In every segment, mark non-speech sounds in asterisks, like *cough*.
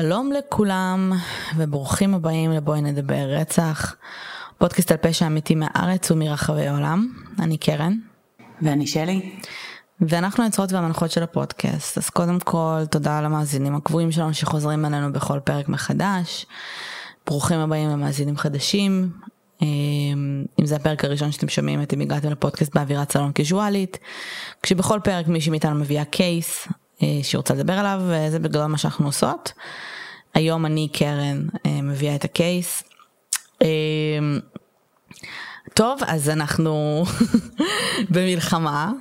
שלום לכולם וברוכים הבאים לבואי נדבר רצח, פודקאסט על פשע אמיתי מהארץ ומרחבי העולם. אני קרן. ואני שלי. ואנחנו היוצרות והמנחות של הפודקאסט, אז קודם כל תודה למאזינים הקבועים שלנו שחוזרים אלינו בכל פרק מחדש. ברוכים הבאים למאזינים חדשים. אם זה הפרק הראשון שאתם שומעים אתם הגעתם לפודקאסט באווירת סלון קיזואלית, כשבכל פרק מישהי מאיתנו מביאה קייס שהיא רוצה לדבר עליו וזה בגלל מה שאנחנו עושות. היום אני קרן אה, מביאה את הקייס. אה, טוב אז אנחנו *laughs* במלחמה.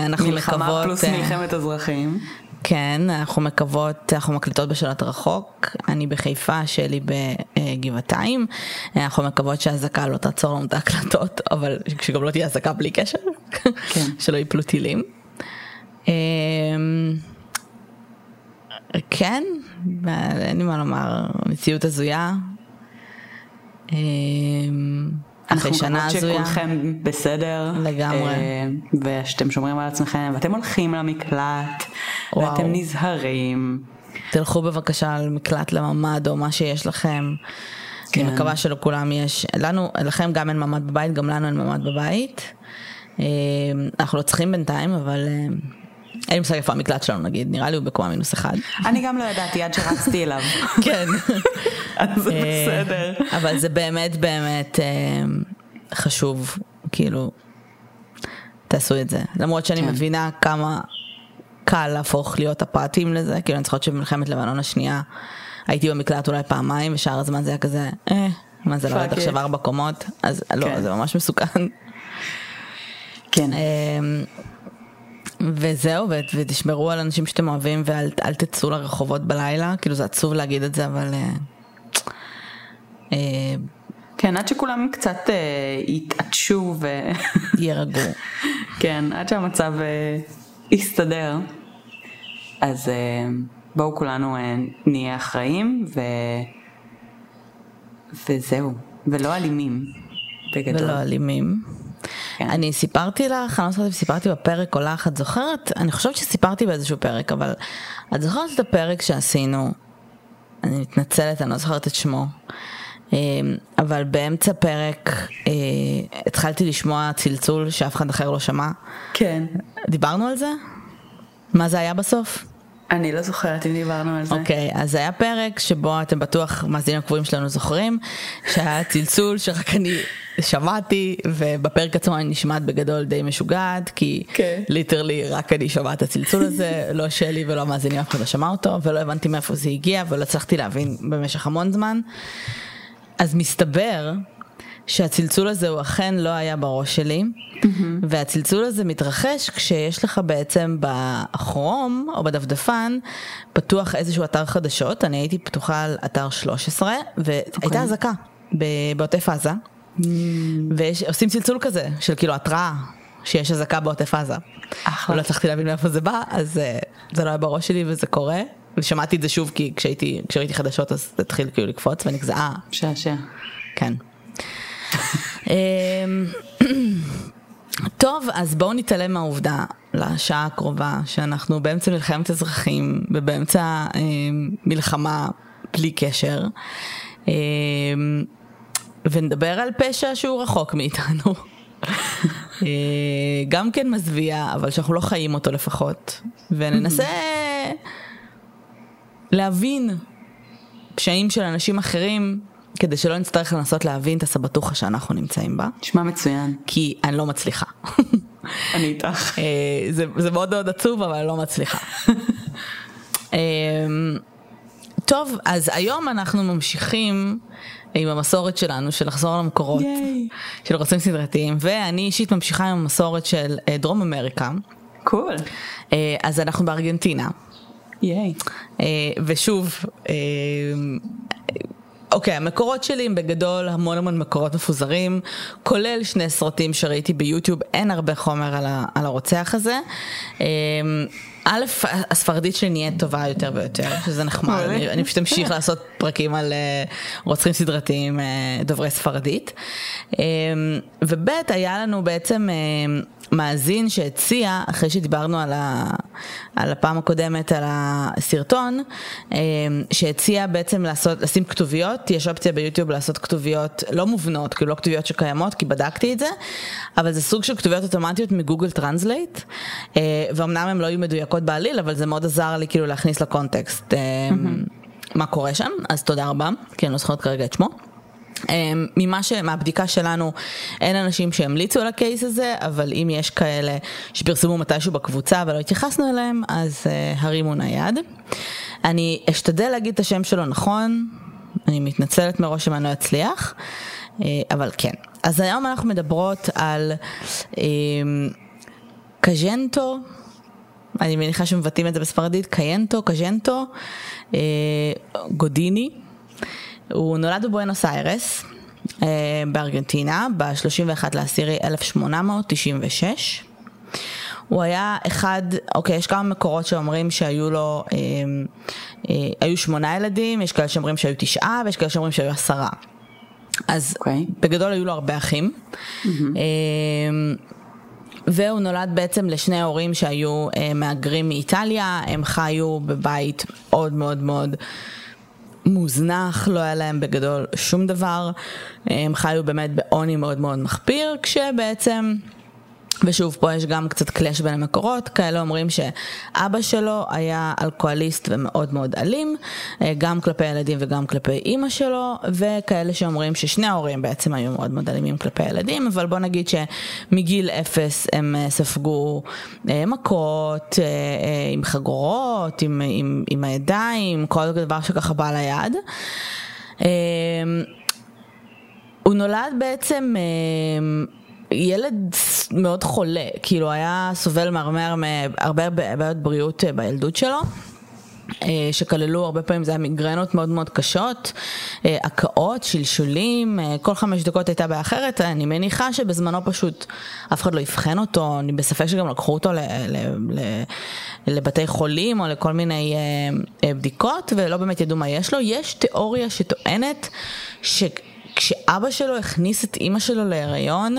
אנחנו מלחמה מקוות, פלוס מלחמת אזרחים. כן, אנחנו מקוות, אנחנו מקליטות בשלט רחוק, אני בחיפה, שלי בגבעתיים, אנחנו מקוות שהאזעקה לא תעצור לנו את ההקלטות, אבל שגם לא תהיה אזעקה בלי קשר, כן. שלא יפלו טילים. אמ, כן, אין לי מה לומר, מציאות הזויה. אמ, אחרי שנה הזויה. אנחנו מקוות שכולכם בסדר. לגמרי. אה, ושאתם שומרים על עצמכם, ואתם הולכים למקלט, וואו. ואתם נזהרים. תלכו בבקשה על מקלט לממ"ד או מה שיש לכם. כן. אני מקווה שלכולם יש, לנו, לכם גם אין ממ"ד בבית, גם לנו אין ממ"ד בבית. אמ, אנחנו לא צריכים בינתיים, אבל אין לי מושג איפה המקלט שלנו נגיד, נראה לי הוא בקומה מינוס אחד. אני גם לא ידעתי עד שרצתי אליו. *laughs* כן. *laughs* אז זה אה, בסדר. אבל זה באמת באמת אה, חשוב, כאילו, תעשו את זה. למרות שאני כן. מבינה כמה קל להפוך להיות הפרטים לזה, כאילו אני זוכרת שבמלחמת לבנון השנייה הייתי במקלט אולי פעמיים ושאר הזמן זה היה כזה, אה, מה זה לא עד עכשיו ארבע קומות, אז לא, כן. זה ממש מסוכן. כן. וזהו, ותשמרו על אנשים שאתם אוהבים ואל תצאו לרחובות בלילה, כאילו זה עצוב להגיד את זה, אבל... אה, אה, כן, עד שכולם קצת אה, יתעטשו ו... *laughs* יירגעו. כן, עד שהמצב יסתדר. אז בואו כולנו נהיה אחראים ו... וזהו, ולא אלימים. בגדול. ולא אלימים. כן. אני סיפרתי לך, אני לא זוכרת אם סיפרתי בפרק או לך, את זוכרת? אני חושבת שסיפרתי באיזשהו פרק, אבל את זוכרת את הפרק שעשינו, אני מתנצלת, אני לא זוכרת את שמו, אמ, אבל באמצע פרק אה, התחלתי לשמוע צלצול שאף אחד אחר לא שמע. כן. דיברנו על זה? מה זה היה בסוף? אני לא זוכרת אם דיברנו על זה. אוקיי, okay, אז היה פרק שבו אתם בטוח, מאזינים הקבועים שלנו זוכרים, שהיה צלצול שרק אני שמעתי, ובפרק עצמו אני נשמעת בגדול די משוגעת, כי ליטרלי okay. רק אני שומעת את הצלצול הזה, *laughs* לא שלי ולא מאזינים אף אחד לא שמע אותו, ולא הבנתי מאיפה זה הגיע, ולא הצלחתי להבין במשך המון זמן. אז מסתבר שהצלצול הזה הוא אכן לא היה בראש שלי, mm-hmm. והצלצול הזה מתרחש כשיש לך בעצם בכרום או בדפדפן פתוח איזשהו אתר חדשות, אני הייתי פתוחה על אתר 13, והייתה okay. אוקיי. אזעקה בעוטף עזה, mm. ועושים צלצול כזה של כאילו התראה. שיש אזעקה בעוטף עזה. אחלה. לא הצלחתי להבין מאיפה זה בא, אז uh, זה לא היה בראש שלי וזה קורה. ושמעתי את זה שוב כי כשהייתי, כשראיתי חדשות אז זה התחיל כאילו לקפוץ ואני כזה אה. שעשע. כן. אמ, טוב, אז בואו נתעלם מהעובדה לשעה הקרובה שאנחנו באמצע מלחמת אזרחים ובאמצע אמ, מלחמה בלי קשר, אמ, ונדבר על פשע שהוא רחוק מאיתנו. *laughs* אה, גם כן מזוויע, אבל שאנחנו לא חיים אותו לפחות, וננסה להבין פשעים של אנשים אחרים כדי שלא נצטרך לנסות להבין את הסבטוחה שאנחנו נמצאים בה. נשמע מצוין. כי אני לא מצליחה. *laughs* אני איתך. אה, זה, זה מאוד מאוד עצוב, אבל אני לא מצליחה. *laughs* אמ, טוב, אז היום אנחנו ממשיכים עם המסורת שלנו של לחזור למקורות של רוצים סדרתיים, ואני אישית ממשיכה עם המסורת של אה, דרום אמריקה. קול. Cool. אה, אז אנחנו בארגנטינה. ייי. ושוב, אוקיי, okay, המקורות שלי הם בגדול המון המון מקורות מפוזרים, כולל שני סרטים שראיתי ביוטיוב, אין הרבה חומר על, ה, על הרוצח הזה. א', הספרדית שלי נהיית טובה יותר ויותר, שזה נחמד, אני, אני פשוט אמשיך לעשות פרקים על uh, רוצחים סדרתיים uh, דוברי ספרדית. Um, וב', היה לנו בעצם uh, מאזין שהציע, אחרי שדיברנו על, ה, על הפעם הקודמת על הסרטון, אה, שהציע בעצם לעשות, לשים כתוביות, יש אופציה ביוטיוב לעשות כתוביות לא מובנות, כאילו לא כתוביות שקיימות, כי בדקתי את זה, אבל זה סוג של כתוביות אוטומטיות מ Google Translate, ואומנם הן לא יהיו מדויקות בעליל, אבל זה מאוד עזר לי כאילו להכניס לקונטקסט mm-hmm. מה קורה שם, אז תודה רבה, כי אני לא זוכרת כרגע את שמו. אמ, ממה ש... מהבדיקה שלנו אין אנשים שהמליצו על הקייס הזה, אבל אם יש כאלה שפרסמו מתישהו בקבוצה ולא התייחסנו אליהם, אז uh, הרימו נייד. אני אשתדל להגיד את השם שלו נכון, אני מתנצלת מראש אם אני לא אצליח, uh, אבל כן. אז היום אנחנו מדברות על uh, קז'נטו, אני מניחה שמבטאים את זה בספרדית, קיינטו, קז'נטו, uh, גודיני. הוא נולד בבואנוס איירס אה, בארגנטינה ב-31 לאסירי 1896. הוא היה אחד, אוקיי, יש כמה מקורות שאומרים שהיו לו, אה, אה, היו שמונה ילדים, יש כאלה שאומרים שהיו תשעה ויש כאלה שאומרים שהיו עשרה. אז okay. אוקיי. בגדול היו לו הרבה אחים. Mm-hmm. אה, והוא נולד בעצם לשני הורים שהיו אה, מהגרים מאיטליה, הם חיו בבית מאוד מאוד מאוד מוזנח, לא היה להם בגדול שום דבר, הם חיו באמת בעוני מאוד מאוד מחפיר, כשבעצם... ושוב, פה יש גם קצת קלאש בין המקורות, כאלה אומרים שאבא שלו היה אלכוהוליסט ומאוד מאוד אלים, אה, גם כלפי הילדים וגם כלפי אימא שלו, וכאלה שאומרים ששני ההורים בעצם היו מאוד מאוד אלימים כלפי הילדים, אבל בוא נגיד שמגיל אפס הם אה, ספגו אה, מכות עם חגורות, עם, עם, עם הידיים, כל דבר שככה בא ליד. הוא נולד בעצם ילד מאוד חולה, כאילו היה סובל מהרבה הרבה בעיות בריאות אה, בילדות שלו. אה, שכללו הרבה פעמים זה היה מיגרנות מאוד מאוד קשות, אה, הקאות, שלשולים, כל חמש דקות הייתה בעיה אחרת, אני מניחה שבזמנו פשוט אף אחד לא אבחן אותו, אני בספק שגם לקחו אותו ל, ל, ל, לבתי חולים או לכל מיני בדיקות ולא באמת ידעו מה יש לו. יש תיאוריה שטוענת ש... כשאבא שלו הכניס את אימא שלו להיריון,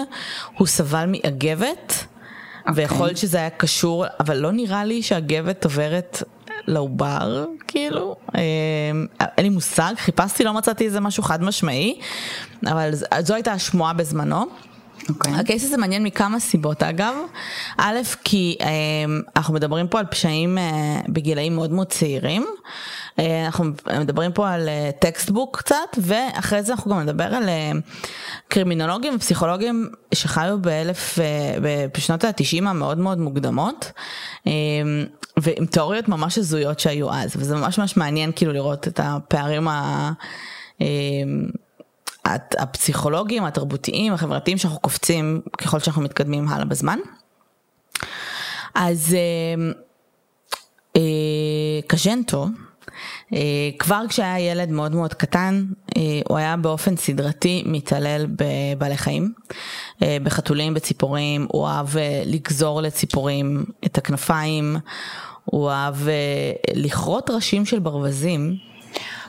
הוא סבל מאגבת, okay. אוקיי. ויכול להיות שזה היה קשור, אבל לא נראה לי שהאגבת עוברת לעובר, כאילו, אה, אין לי מושג, חיפשתי, לא מצאתי איזה משהו חד משמעי, אבל זו הייתה השמועה בזמנו. Okay. אוקיי. הקייס הזה מעניין מכמה סיבות אגב. א', כי אה, אנחנו מדברים פה על פשעים אה, בגילאים מאוד מאוד צעירים. אה, אנחנו מדברים פה על textbook קצת, ואחרי זה אנחנו גם נדבר על קרימינולוגים ופסיכולוגים שחיו באלף, בשנות התשעים המאוד מאוד מוקדמות, ועם תיאוריות ממש הזויות שהיו אז, וזה ממש ממש מעניין כאילו לראות את הפערים ה... הפסיכולוגיים, התרבותיים, החברתיים שאנחנו קופצים ככל שאנחנו מתקדמים הלאה בזמן. אז אה, אה, קז'נטו, אה, כבר כשהיה ילד מאוד מאוד קטן, אה, הוא היה באופן סדרתי מתעלל בבעלי חיים, אה, בחתולים, בציפורים, הוא אהב אה, לגזור לציפורים את הכנפיים, הוא אהב אה, לכרות ראשים של ברווזים.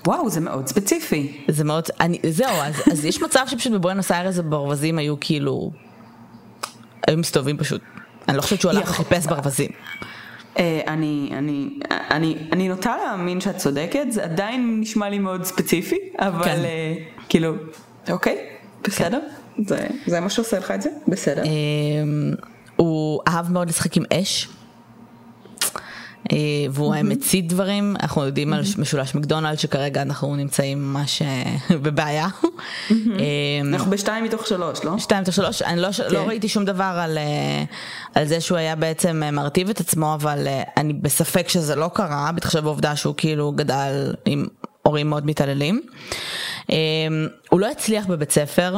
וואו, זה מאוד ספציפי. זה מאוד, אני, זהו, אז, אז יש מצב שפשוט בבואנוס איירס הברווזים היו כאילו, היו מסתובבים פשוט. אני לא חושבת שהוא הלך וחיפש ברווזים. אה, אני, אני, אני, אני נוטה להאמין שאת צודקת, זה עדיין נשמע לי מאוד ספציפי, אבל כן. uh, כאילו, אוקיי, בסדר, כן. זה, זה מה שעושה לך את זה, בסדר. Um, הוא אהב מאוד לשחק עם אש. אה, והוא מצית דברים, אנחנו יודעים על משולש מקדונלד שכרגע אנחנו נמצאים ממש אה, *laughs* בבעיה. אה, אנחנו בשתיים מתוך שלוש, לא? שתיים מתוך שלוש, אני לא, לא כן. ראיתי שום דבר על זה שהוא היה בעצם מרטיב את עצמו, אבל אני בספק שזה לא קרה, בהתחשב בעובדה שהוא כאילו גדל עם הורים מאוד מתעללים. הוא לא הצליח בבית ספר.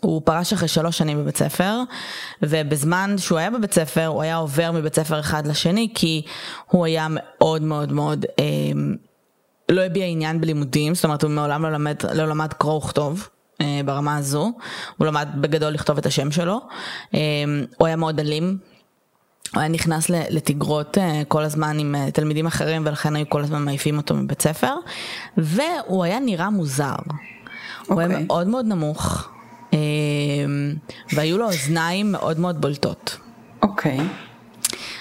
הוא פרש אחרי שלוש שנים בבית ספר, ובזמן שהוא היה בבית ספר, הוא היה עובר מבית ספר אחד לשני, כי הוא היה מאוד מאוד מאוד, אה, לא הביע עניין בלימודים, זאת אומרת הוא מעולם לא למד, לא למד קרוא וכתוב. אה, ברמה הזו, הוא למד בגדול לכתוב את השם שלו, אה, הוא היה מאוד אלים, הוא היה נכנס לתגרות אה, כל הזמן עם אה, תלמידים אחרים ולכן היו כל הזמן מעיפים אותו מבית ספר, והוא היה נראה מוזר. Okay. הוא היה אוקיי. מאוד מאוד נמוך, והיו לו אוזניים מאוד מאוד בולטות. אוקיי. Okay.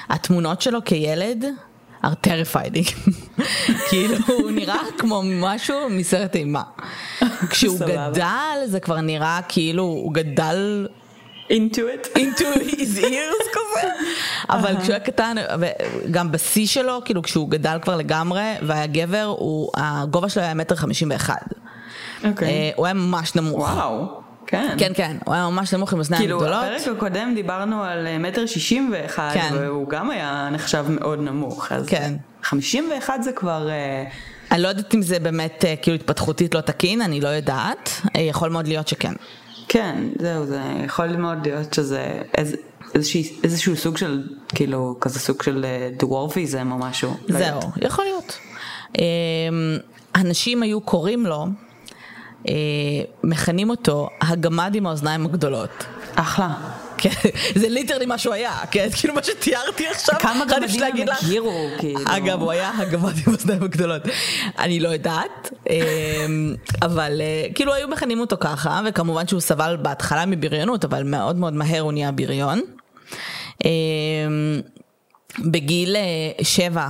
התמונות שלו כילד are terrifying. *laughs* כאילו הוא נראה כמו משהו מסרט אימה. כשהוא גדל זה כבר נראה כאילו הוא גדל into it, into his ears כזה, אבל כשהוא היה קטן, גם בשיא שלו, כאילו כשהוא גדל כבר לגמרי והיה גבר, הגובה שלו היה מטר חמישים ואחד. אוקיי. הוא היה ממש נמוך. וואו. כן. כן, כן, הוא היה ממש נמוך עם אוזניים כאילו, גדולות. כאילו, בפרק הקודם דיברנו על אה, מטר שישים ואחד, כן. והוא גם היה נחשב מאוד נמוך. אז כן. חמישים ואחד זה כבר... אה, אני לא יודעת אם זה באמת אה, כאילו התפתחותית לא תקין, אני לא יודעת, יכול מאוד להיות שכן. כן, זהו, זה יכול מאוד להיות שזה איז, איזשהו, איזשהו סוג של, כאילו, כזה סוג של דוורפיזם או משהו. לא זהו, לא יכול להיות. אנשים היו קוראים לו אה, מכנים אותו הגמד עם האוזניים הגדולות. אחלה. כן, זה ליטרלי מה שהוא היה, כן, כאילו מה שתיארתי עכשיו, כמה גמדים הם הכירו, כאילו. אגב, הוא היה הגמד עם האוזניים הגדולות. אני לא יודעת, אה, אבל אה, כאילו היו מכנים אותו ככה, וכמובן שהוא סבל בהתחלה מבריונות, אבל מאוד מאוד מהר הוא נהיה בריון. בגיל שבע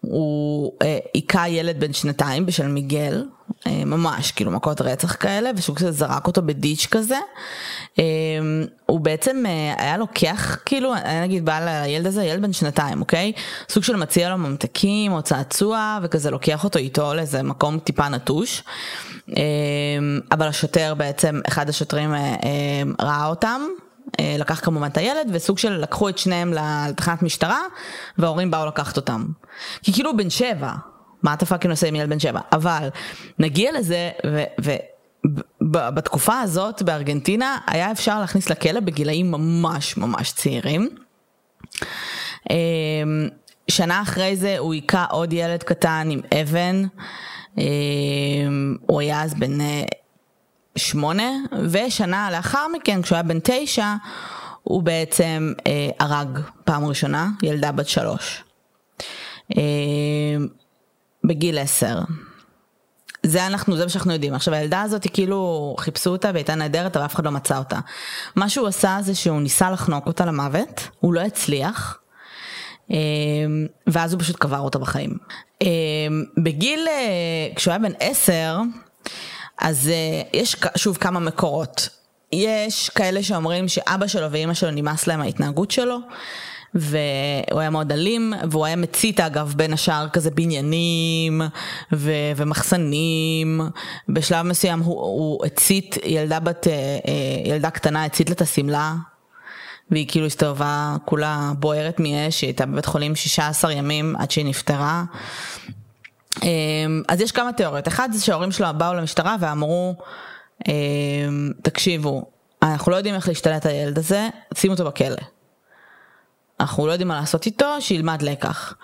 הוא היכה ילד בן שנתיים בשל מיגל, אה, ממש, כאילו מכות רצח כאלה, ושהוא כזה זרק אותו בדיץ' כזה. אה, הוא בעצם אה, היה לוקח, כאילו, היה נגיד בא לילד הזה, ילד בן שנתיים, אוקיי? סוג של מציע לו ממתקים או צעצוע, וכזה לוקח אותו איתו לאיזה מקום טיפה נטוש. אבל השוטר בעצם, אחד השוטרים ראה אותם. לקח כמובן את הילד וסוג של לקחו את שניהם לתחנת משטרה וההורים באו לקחת אותם. כי כאילו בן שבע, מה אתה fucking עושה עם ילד בן שבע? אבל נגיע לזה, ובתקופה הזאת בארגנטינה היה אפשר להכניס לכלא בגילאים ממש ממש צעירים. אמ, שנה אחרי זה הוא היכה עוד ילד קטן עם אבן, אמ, הוא היה אז בן אה, שמונה, ושנה לאחר מכן, כשהוא היה בן תשע, הוא בעצם אה, הרג פעם ראשונה ילדה בת שלוש. בגיל 10. זה אנחנו, זה מה שאנחנו יודעים. עכשיו הילדה הזאת, היא כאילו, חיפשו אותה והייתה נהדרת, אבל אף אחד לא מצא אותה. מה שהוא עשה זה שהוא ניסה לחנוק אותה למוות, הוא לא הצליח, אמ, ואז הוא פשוט קבר אותה בחיים. אמ, בגיל, אה, כשהוא היה בן 10, אז אה, יש שוב כמה מקורות. יש כאלה שאומרים שאבא שלו ואימא שלו נמאס להם ההתנהגות שלו. והוא היה מאוד אלים, והוא היה מצית אגב בין השאר כזה בניינים ו- ומחסנים. בשלב מסוים הוא, הוא הצית ילדה בת, אה, אה, ילדה קטנה הצית לה את השמלה. והיא כאילו הסתובבה כולה בוערת מאש, היא הייתה בבית חולים 16 ימים עד שהיא נפטרה. אמ, אז יש כמה תיאוריות, אחד זה שההורים שלו באו למשטרה ואמרו, אמ, תקשיבו, אנחנו לא יודעים איך להשתלט על הילד הזה, שימו אותו בכלא. אנחנו לא יודעים מה לעשות איתו, שילמד לקח.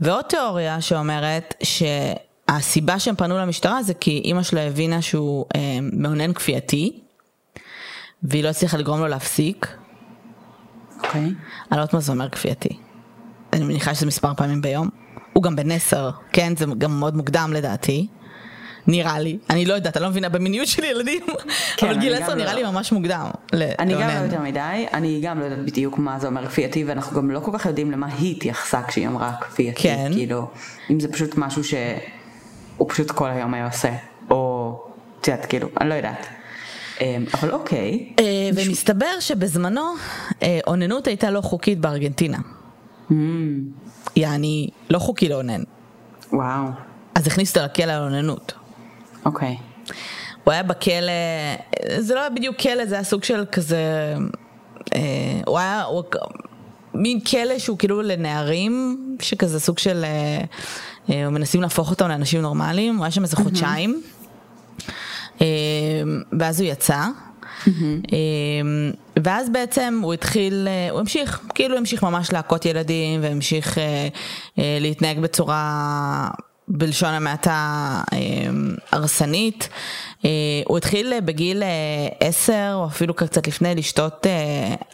ועוד תיאוריה שאומרת שהסיבה שהם פנו למשטרה זה כי אימא שלו הבינה שהוא אה, מאונן כפייתי, והיא לא הצליחה לגרום לו להפסיק. אוקיי. Okay. אני לא יודעת מה זה אומר כפייתי. אני מניחה שזה מספר פעמים ביום. הוא גם בן עשר, כן? זה גם מאוד מוקדם לדעתי. נראה לי, אני לא יודעת, אני לא מבינה במיניות של ילדים, *laughs* כן, אבל גיל 10 נראה לא. לי ממש מוקדם. אני גם לא יותר מדי, אני גם לא יודעת בדיוק מה זה אומר כפייתי, ואנחנו גם לא כל כך יודעים למה היא התייחסה כשהיא אמרה כפייתי, כן. כאילו, אם זה פשוט משהו שהוא פשוט כל היום היה עושה, או, את יודעת, כאילו, אני לא יודעת. אמ, אבל אוקיי. אה, ומסתבר שבזמנו אה, אוננות הייתה לא חוקית בארגנטינה. Mm. יעני, לא חוקי לאונן. וואו. אז הכניסו אותו לכלא על אוננות. אוקיי. הוא היה בכלא, זה לא היה בדיוק כלא, זה היה סוג של כזה, אה, הוא היה, הוא, מין כלא שהוא כאילו לנערים, שכזה סוג של, אה, אה, מנסים להפוך אותם לאנשים נורמליים, הוא היה שם איזה חודשיים, אה, ואז הוא יצא. Mm-hmm. ואז בעצם הוא התחיל, הוא המשיך, כאילו המשיך ממש להכות ילדים והמשיך להתנהג בצורה בלשון המעטה אמ, הרסנית. אה, הוא התחיל אה, בגיל אה, עשר או אפילו קצת לפני לשתות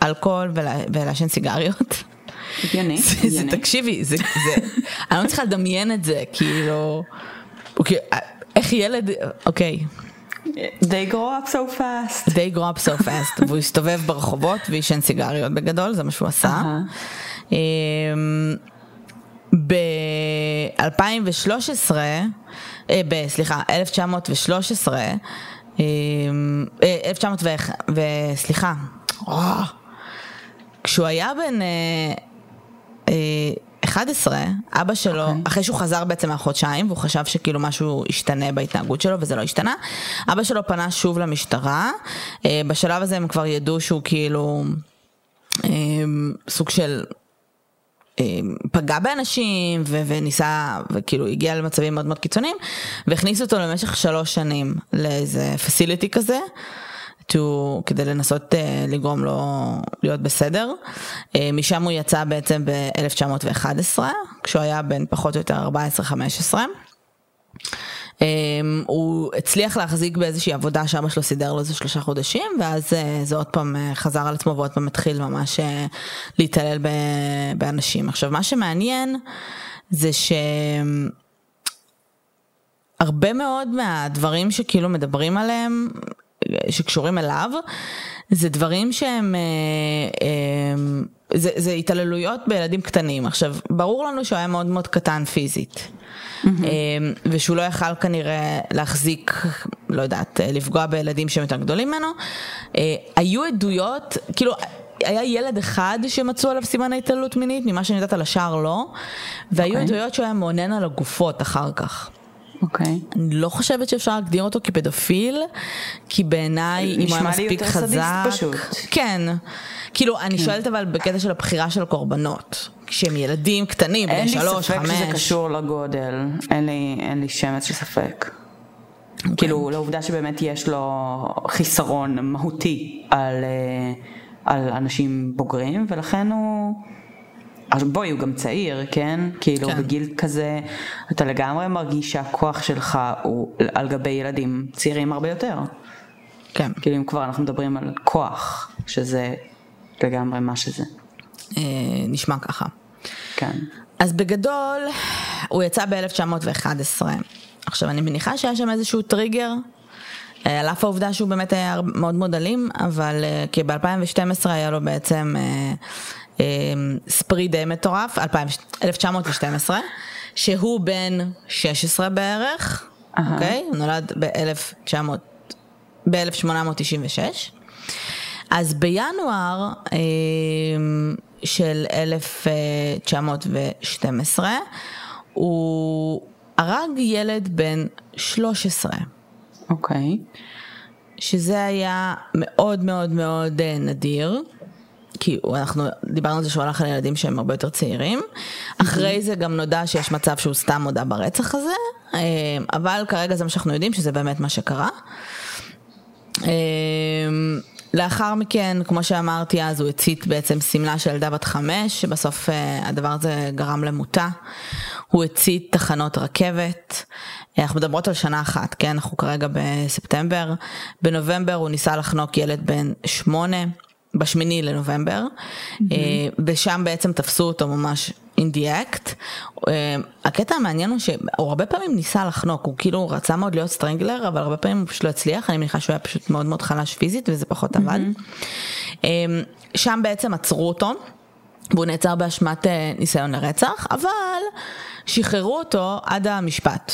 אלכוהול ולעשן סיגריות. הגיוני, *laughs* הגיוני. תקשיבי, זה, זה, אני לא צריכה לדמיין את זה, כאילו, אוקיי, איך ילד, אוקיי. They grow up so fast. They grow up so fast, והוא הסתובב ברחובות ועישן סיגריות בגדול, זה מה שהוא עשה. Uh-huh. ב-2013, סליחה, 1913, 1901, סליחה, כשהוא היה בן 11, אבא שלו, okay. אוקיי. אחרי שהוא חזר בעצם מהחודשיים, והוא חשב שכאילו משהו השתנה בהתנהגות שלו, וזה לא השתנה, אבא שלו פנה שוב למשטרה, בשלב הזה הם כבר ידעו שהוא כאילו סוג של פגע באנשים ו- וניסה, וכאילו הגיע למצבים מאוד מאוד קיצוניים, והכניסו אותו למשך שלוש שנים לאיזה פסיליטי כזה. to, כדי לנסות uh, לגרום לו להיות בסדר. Uh, משם הוא יצא בעצם ב-1911, כשהוא היה בן פחות או יותר 14-15. Um, הוא הצליח להחזיק באיזושהי עבודה שאבא שלו סידר לו איזה שלושה חודשים ואז uh, זה עוד פעם uh, חזר על עצמו ועוד פעם התחיל ממש uh, להתעלל באנשים. עכשיו מה שמעניין זה שהרבה מאוד מהדברים שכאילו מדברים עליהם שקשורים אליו זה דברים שהם, זה, זה התעללויות בילדים קטנים. עכשיו ברור לנו שהוא היה מאוד מאוד קטן פיזית. Mm-hmm. ושהוא לא יכל כנראה להחזיק, לא יודעת, לפגוע בילדים שהם יותר גדולים ממנו. אה, היו עדויות, כאילו, היה ילד אחד שמצאו עליו סימן התעללות מינית, ממה שאני יודעת על השאר לא, והיו okay. אוקיי. עדויות שהוא היה מעונן על הגופות אחר כך. אוקיי. Okay. אני לא חושבת שאפשר להגדיר אותו כפדופיל, כי בעיניי, אם הוא היה מספיק חזק... נשמע לי יותר סדיסט פשוט. כן. כאילו, אני כן. שואלת אבל בקטע של הבחירה של הקורבנות. כשהם ילדים קטנים, בני שלוש, חמש. אין לי ספק שזה קשור לגודל, אין לי, אין לי שמץ של ספק. Okay. אוקיי. כאילו, לעובדה שבאמת יש לו חיסרון מהותי על, אה, על אנשים בוגרים, ולכן הוא... אז בואי, הוא גם צעיר, כן? כאילו, כן. בגיל כזה, אתה לגמרי מרגיש שהכוח שלך הוא על גבי ילדים צעירים הרבה יותר. כן. כאילו, אם כבר אנחנו מדברים על כוח, שזה לגמרי מה שזה. אה, נשמע ככה. כן. אז בגדול, הוא יצא ב-1911. עכשיו, אני מניחה שהיה שם איזשהו טריגר, אה, על אף העובדה שהוא באמת היה מאוד מאוד אלים, אבל אה, כי ב-2012 היה לו בעצם ספרי די מטורף, 1912, שהוא בן 16 בערך, אוקיי? הוא נולד ב-1896. אז בינואר אה, של 1912 הוא הרג ילד בן 13. אוקיי. Okay. שזה היה מאוד מאוד מאוד אה, נדיר. כי אנחנו דיברנו על זה שהוא הלך על ילדים שהם הרבה יותר צעירים. אחרי זה גם נודע שיש מצב שהוא סתם הודה ברצח הזה, אה, אבל כרגע זה מה שאנחנו יודעים שזה באמת מה שקרה. לאחר מכן, כמו שאמרתי אז, הוא הצית בעצם שמלה של ילדה בת חמש, שבסוף uh, הדבר הזה גרם למותה. הוא הצית תחנות רכבת. אנחנו מדברות על שנה אחת, כן? אנחנו כרגע בספטמבר. בנובמבר הוא ניסה לחנוק ילד בן שמונה. בשמיני לנובמבר, mm-hmm. ושם בעצם תפסו אותו ממש in the act. אה, הקטע המעניין הוא שהוא הרבה פעמים ניסה לחנוק, הוא כאילו רצה מאוד להיות סטרנגלר, אבל הרבה פעמים הוא פשוט לא הצליח, אני מניחה שהוא היה פשוט מאוד מאוד חלש פיזית וזה פחות עבד. Mm-hmm. שם בעצם עצרו אותו, והוא נעצר באשמת ניסיון לרצח, אבל שחררו אותו עד המשפט.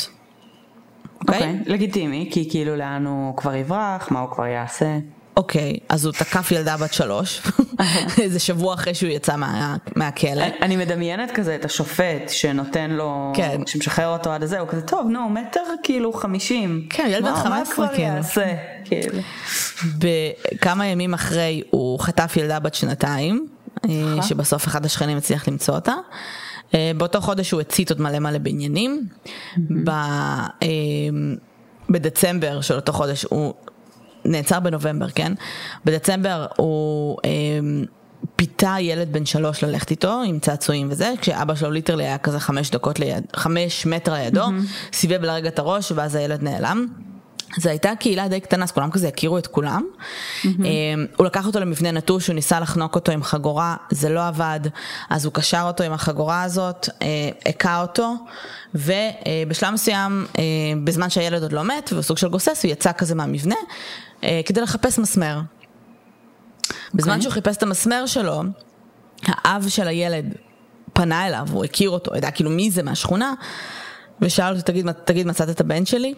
אוקיי? Okay? Okay, לגיטימי, כי כאילו לאן הוא כבר יברח, מה הוא כבר יעשה. אוקיי, אז הוא תקף ילדה בת שלוש, *laughs* איזה שבוע אחרי שהוא יצא מה, מהכלא. אני מדמיינת כזה את השופט שנותן לו, כן. שמשחרר אותו עד הזה, הוא כזה, טוב, נו, מטר כאילו חמישים. כן, ילד בן חמש עשרה, כאילו. מה כבר יעשה? כאילו. בכמה ימים אחרי הוא חטף ילדה בת שנתיים, אה, שבסוף אחד השכנים הצליח למצוא אותה. אה, באותו חודש הוא הצית עוד מלא מלא בניינים. אה, בדצמבר של אותו חודש הוא נעצר בנובמבר, כן? בדצמבר הוא אה, פיתה ילד בן שלוש ללכת איתו עם צעצועים וזה, כשאבא שלו ליטרלי היה כזה חמש דקות ליד, חמש מטר לידו, mm-hmm. סיבב לרגע את הראש ואז הילד נעלם. זו הייתה קהילה די קטנה, אז כולם כזה הכירו את כולם. Mm-hmm. הוא לקח אותו למבנה נטוש, הוא ניסה לחנוק אותו עם חגורה, זה לא עבד, אז הוא קשר אותו עם החגורה הזאת, אה, הכה אותו, ובשלב מסוים, אה, בזמן שהילד עוד לא מת, והוא סוג של גוסס, הוא יצא כזה מהמבנה, כדי לחפש מסמר. בזמן okay. אוקיי. שהוא חיפש את המסמר שלו, האב של הילד פנה אליו, הוא הכיר אותו, ידע כאילו מי זה מהשכונה, ושאל אותו, תגיד, תגיד מצאת את הבן שלי?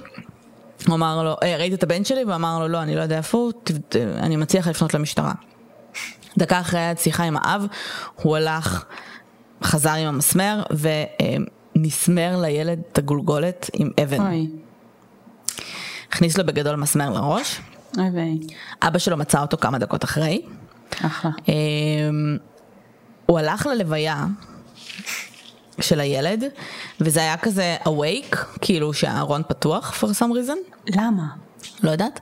הוא אמר לו, אה, ראית את הבן שלי? והוא אמר לו, לא, אני לא יודע איפה הוא, אני מציע לך לפנות למשטרה. דקה אחרי השיחה עם האב, הוא הלך, חזר עם המסמר, ונסמר לילד את הגולגולת עם אבן. אוי. הכניס לו בגדול מסמר לראש. אוי אבא שלו מצא אותו כמה דקות אחרי. אחלה. אמ, הוא הלך ללוויה של הילד, וזה היה כזה awake, כאילו שהארון פתוח for some reason. למה? לא יודעת,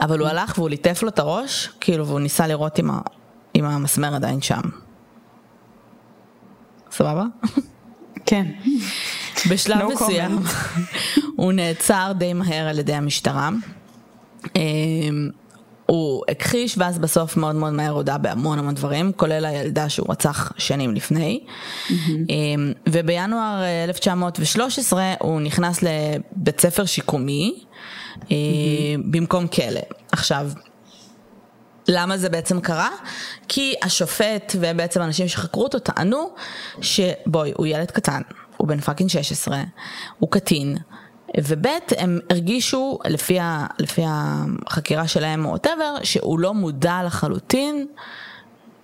אבל הוא הלך והוא ליטף לו את הראש, כאילו, והוא ניסה לראות אם, ה, אם המסמר עדיין שם. סבבה? כן. בשלב no מסוים הוא נעצר די מהר על ידי המשטרה. אמ, הוא הכחיש ואז בסוף מאוד מאוד מהר הודה בהמון המון דברים, כולל הילדה שהוא רצח שנים לפני. Mm-hmm. ובינואר 1913 אה, הוא נכנס לבית ספר שיקומי mm-hmm. במקום כלא. עכשיו, למה זה בעצם קרה? כי השופט ובעצם אנשים שחקרו אותו טענו שבואי, הוא ילד קטן, הוא בן fucking 16, הוא קטין. וב' הם הרגישו לפי, ה, לפי החקירה שלהם או whatever שהוא לא מודע לחלוטין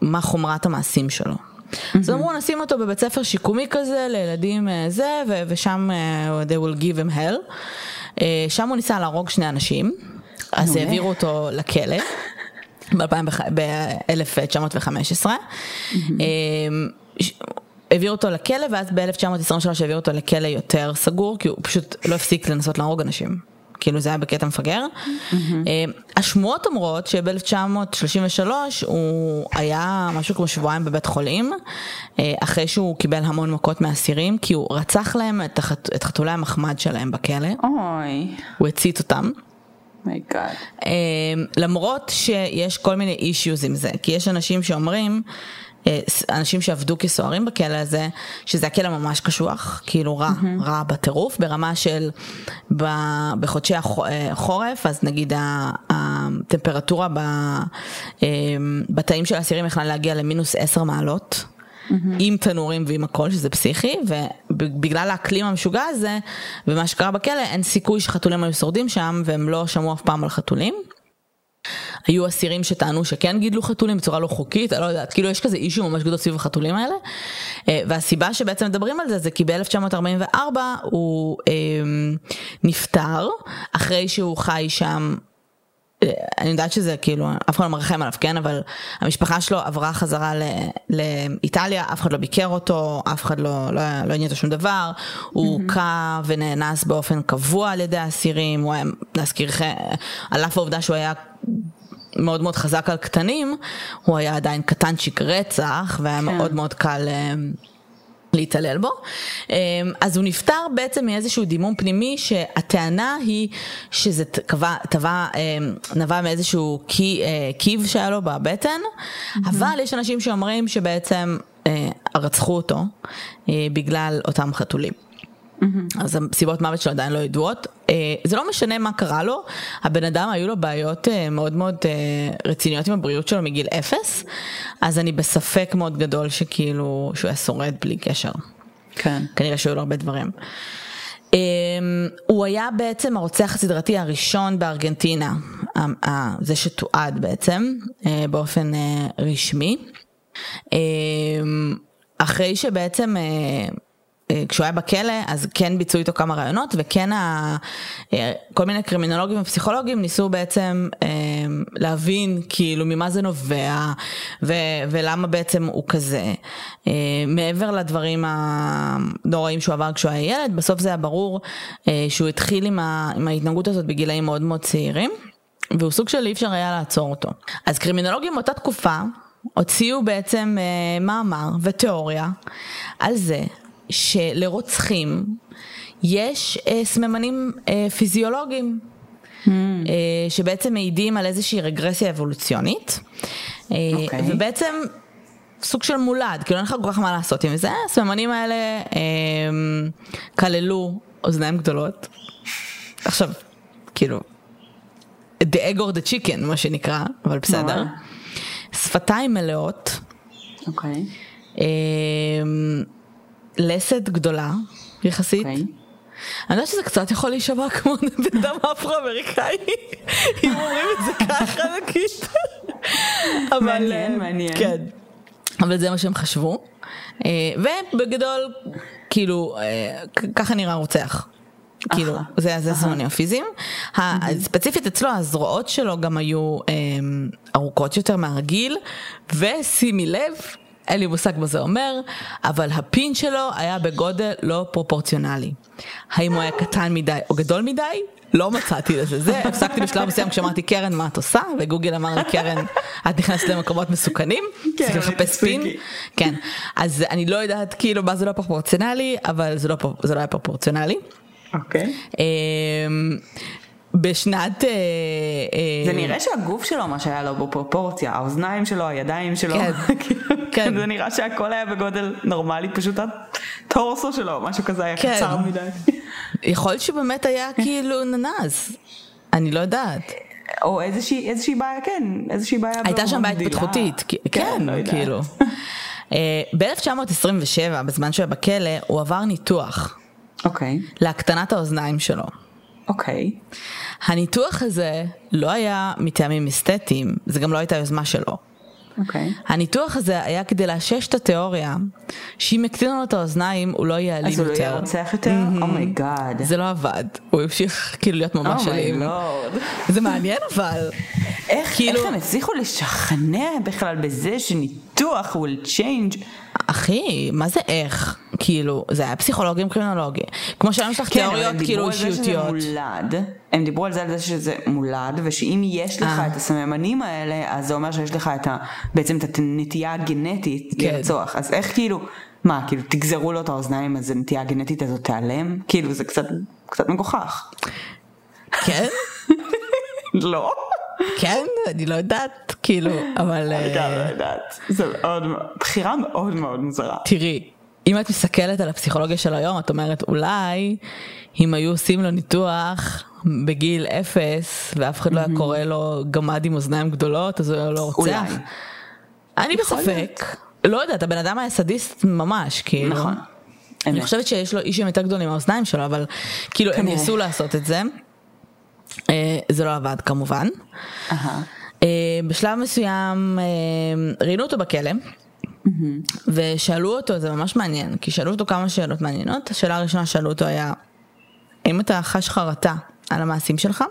מה חומרת המעשים שלו. Mm-hmm. אז אמרו נשים אותו בבית ספר שיקומי כזה לילדים אה, זה ו- ושם uh, they will give him hell. Uh, שם הוא ניסה להרוג שני אנשים אז העבירו אותו לכלא ב-1915. Mm-hmm. העביר אותו לכלא ואז ב-1923 העביר אותו לכלא יותר סגור כי הוא פשוט לא הפסיק לנסות להרוג אנשים. כאילו זה היה בקטע מפגר. Mm-hmm. השמועות אומרות שב-1933 הוא היה משהו כמו שבועיים בבית חולים, אה, אחרי שהוא קיבל המון מכות מאסירים, כי הוא רצח להם את, החת... את חתולי המחמד שלהם בכלא. אוי. הוא הצית אותם. אה, למרות שיש כל מיני אישיוז עם זה, כי יש אנשים שאומרים אה, אנשים שעבדו כסוהרים בכלא הזה, שזה הכלא ממש קשוח, כאילו רע, mm-hmm. רע בטירוף, ברמה של בחודשי החורף, אז נגיד הטמפרטורה אה, בתאים של האסירים יכלה להגיע למינוס עשר מעלות. Mm-hmm. עם תנורים ועם הכל, שזה פסיכי, ובגלל האקלים המשוגע הזה, ומה שקרה בכלא, אין סיכוי שחתולים היו שורדים שם, והם לא שמעו אף פעם על חתולים. היו אסירים שטענו שכן גידלו חתולים בצורה לא חוקית, אני לא יודעת, כאילו יש כזה אישו ממש גדול סביב החתולים האלה. אה, והסיבה שבעצם מדברים על זה זה כי ב-1944 הוא אה, נפטר אחרי שהוא חי שם אני יודעת שזה כאילו, אף אחד לא מרחם עליו, כן? אבל המשפחה שלו עברה חזרה לאיטליה, אף אחד לא ביקר אותו, אף אחד לא, לא, לא עניין אותו שום דבר, הוא הוכה mm-hmm. ונאנס באופן קבוע על ידי האסירים, הוא היה, להזכירכם, על אף העובדה שהוא היה מאוד מאוד חזק על קטנים, הוא היה עדיין קטנצ'יק רצח, והיה כן. מאוד מאוד קל... אה, להתעלל בו. אה, אז הוא נפטר בעצם מאיזשהו דימום פנימי שהטענה היא שזה טבע, טבע, אה, נבע מאיזשהו קי, קיב שהיה לו בבטן, mm-hmm. אבל יש אנשים שאומרים שבעצם רצחו אותו בגלל אותם חתולים. Mm-hmm. אז הסיבות מוות שלו עדיין לא ידועות. אה, זה לא משנה מה קרה לו, הבן אדם היו לו בעיות אה, מאוד מאוד אה, רציניות עם הבריאות שלו מגיל אפס, אז אני בספק מאוד גדול שכאילו, שהוא היה שורד בלי קשר. כן. כנראה שהיו לו הרבה דברים. הוא היה בעצם הרוצח הסדרתי הראשון בארגנטינה, זה שתועד בעצם באופן רשמי. אחרי שבעצם כשהוא היה בכלא, אז כן ביצעו איתו כמה רעיונות, וכן ה... אה, כל מיני קרימינולוגים ופסיכולוגים ניסו בעצם אה, להבין כאילו ממה זה נובע, ו... ולמה בעצם הוא כזה. מעבר לדברים הנוראים שהוא עבר כשהוא היה ילד, בסוף זה היה ברור שהוא התחיל עם, ה... עם ההתנהגות הזאת בגילאים מאוד מאוד צעירים, והוא סוג של אי אפשר היה לעצור אותו. אז קרימינולוגים באותה תקופה, הוציאו בעצם אה, מאמר ותיאוריה על זה שלרוצחים יש אה, סממנים אה, פיזיולוגיים. Mm. אה, שבעצם מעידים על איזושהי רגרסיה אבולוציונית, okay. אה, אוקיי. ובעצם סוג של מולד, כאילו אין לך כל כך מה לעשות עם זה, הסממנים האלה אה, כללו אוזניים גדולות. עכשיו, כאילו, the egg or the chicken מה שנקרא, אבל בסדר. שפתיים מלאות. אוקיי. Okay. לסת גדולה יחסית. Okay. אוקיי. אני יודעת שזה קצת יכול להישמע כמו בן אדם אפרו-אמריקאי, אם אומרים את זה ככה נגיד. מעניין, אה, מעניין. כן. אבל זה מה שהם חשבו. אה, ובגדול, כאילו, אה, ככה נראה רוצח. כאילו, זה הזמנים הפיזיים. ספציפית אצלו הזרועות שלו גם היו ארוכות יותר מהרגיל, ושימי לב, אין לי מושג מה זה אומר, אבל הפין שלו היה בגודל לא פרופורציונלי. האם הוא היה קטן מדי או גדול מדי? לא מצאתי לזה, זה הפסקתי בשלב מסוים כשאמרתי קרן מה את עושה וגוגל אמר לי קרן את נכנסת למקומות מסוכנים, צריך לחפש פין, כן, אז אני לא יודעת כאילו מה זה לא פרופורציונלי אבל זה לא, זה לא היה פרופורציונלי. אוקיי. אמ, בשנת... אה, אה, זה נראה שהגוף שלו מה שהיה לו בפרופורציה, האוזניים שלו, הידיים שלו, כן, *laughs* כן. זה נראה שהכל היה בגודל נורמלי, פשוט הטורסו שלו, משהו כזה היה כן. קצר מדי. יכול להיות שבאמת היה כאילו ננס, אני לא יודעת. או איזושהי, איזושהי בעיה, כן, איזושהי בעיה. הייתה שם בעיה התפתחותית, כן, כן לא כאילו. אה, ב-1927, בזמן שהוא היה בכלא, הוא עבר ניתוח. אוקיי. Okay. להקטנת האוזניים שלו. אוקיי. Okay. הניתוח הזה לא היה מטעמים אסתטיים, זה גם לא הייתה יוזמה שלו. אוקיי. Okay. הניתוח הזה היה כדי לאשש את התיאוריה שאם יקטינו לו את האוזניים הוא לא יהיה אלים יותר. אז הוא לא יהיה רוצח יותר? oh my God. Mm-hmm. Oh זה לא עבד, הוא המשיך כאילו להיות ממש oh אלים. זה מעניין אבל. איך, כאילו... איך הם הצליחו לשכנע בכלל בזה שניתוח will change? אחי, מה זה איך? כאילו, זה היה פסיכולוגים קרימינולוגים. כמו שהיום יש לך כן, תיאוריות כאילו אישיותיות. מולד, הם דיברו על זה, על זה שזה מולד, ושאם יש לך אה. את הסממנים האלה, אז זה אומר שיש לך את ה, בעצם את הנטייה הגנטית כן. לרצוח. אז איך כאילו, מה, כאילו תגזרו לו את האוזניים, אז הנטייה הגנטית הזאת תיעלם? כאילו, זה קצת, קצת מגוחך. כן? *laughs* לא? כן, אני לא יודעת, כאילו, אבל... אני גם לא יודעת. זה מאוד, בחירה מאוד מאוד מוזרה. תראי, אם את מסתכלת על הפסיכולוגיה של היום, את אומרת, אולי אם היו עושים לו ניתוח בגיל אפס, ואף אחד לא היה קורא לו גמד עם אוזניים גדולות, אז הוא היה לא רוצח. אני בספק. לא יודעת, הבן אדם היה סדיסט ממש, כאילו. נכון. אני חושבת שיש לו אישים יותר גדולים מהאוזניים שלו, אבל כאילו הם ניסו לעשות את זה. אה, זה לא עבד כמובן. אה, בשלב מסוים אה, ראיינו אותו בכלא. ושאלו אותו, זה ממש מעניין, כי שאלו אותו כמה שאלות מעניינות. השאלה הראשונה שאלו אותו היה, האם אתה חש חרטה על המעשים שלך?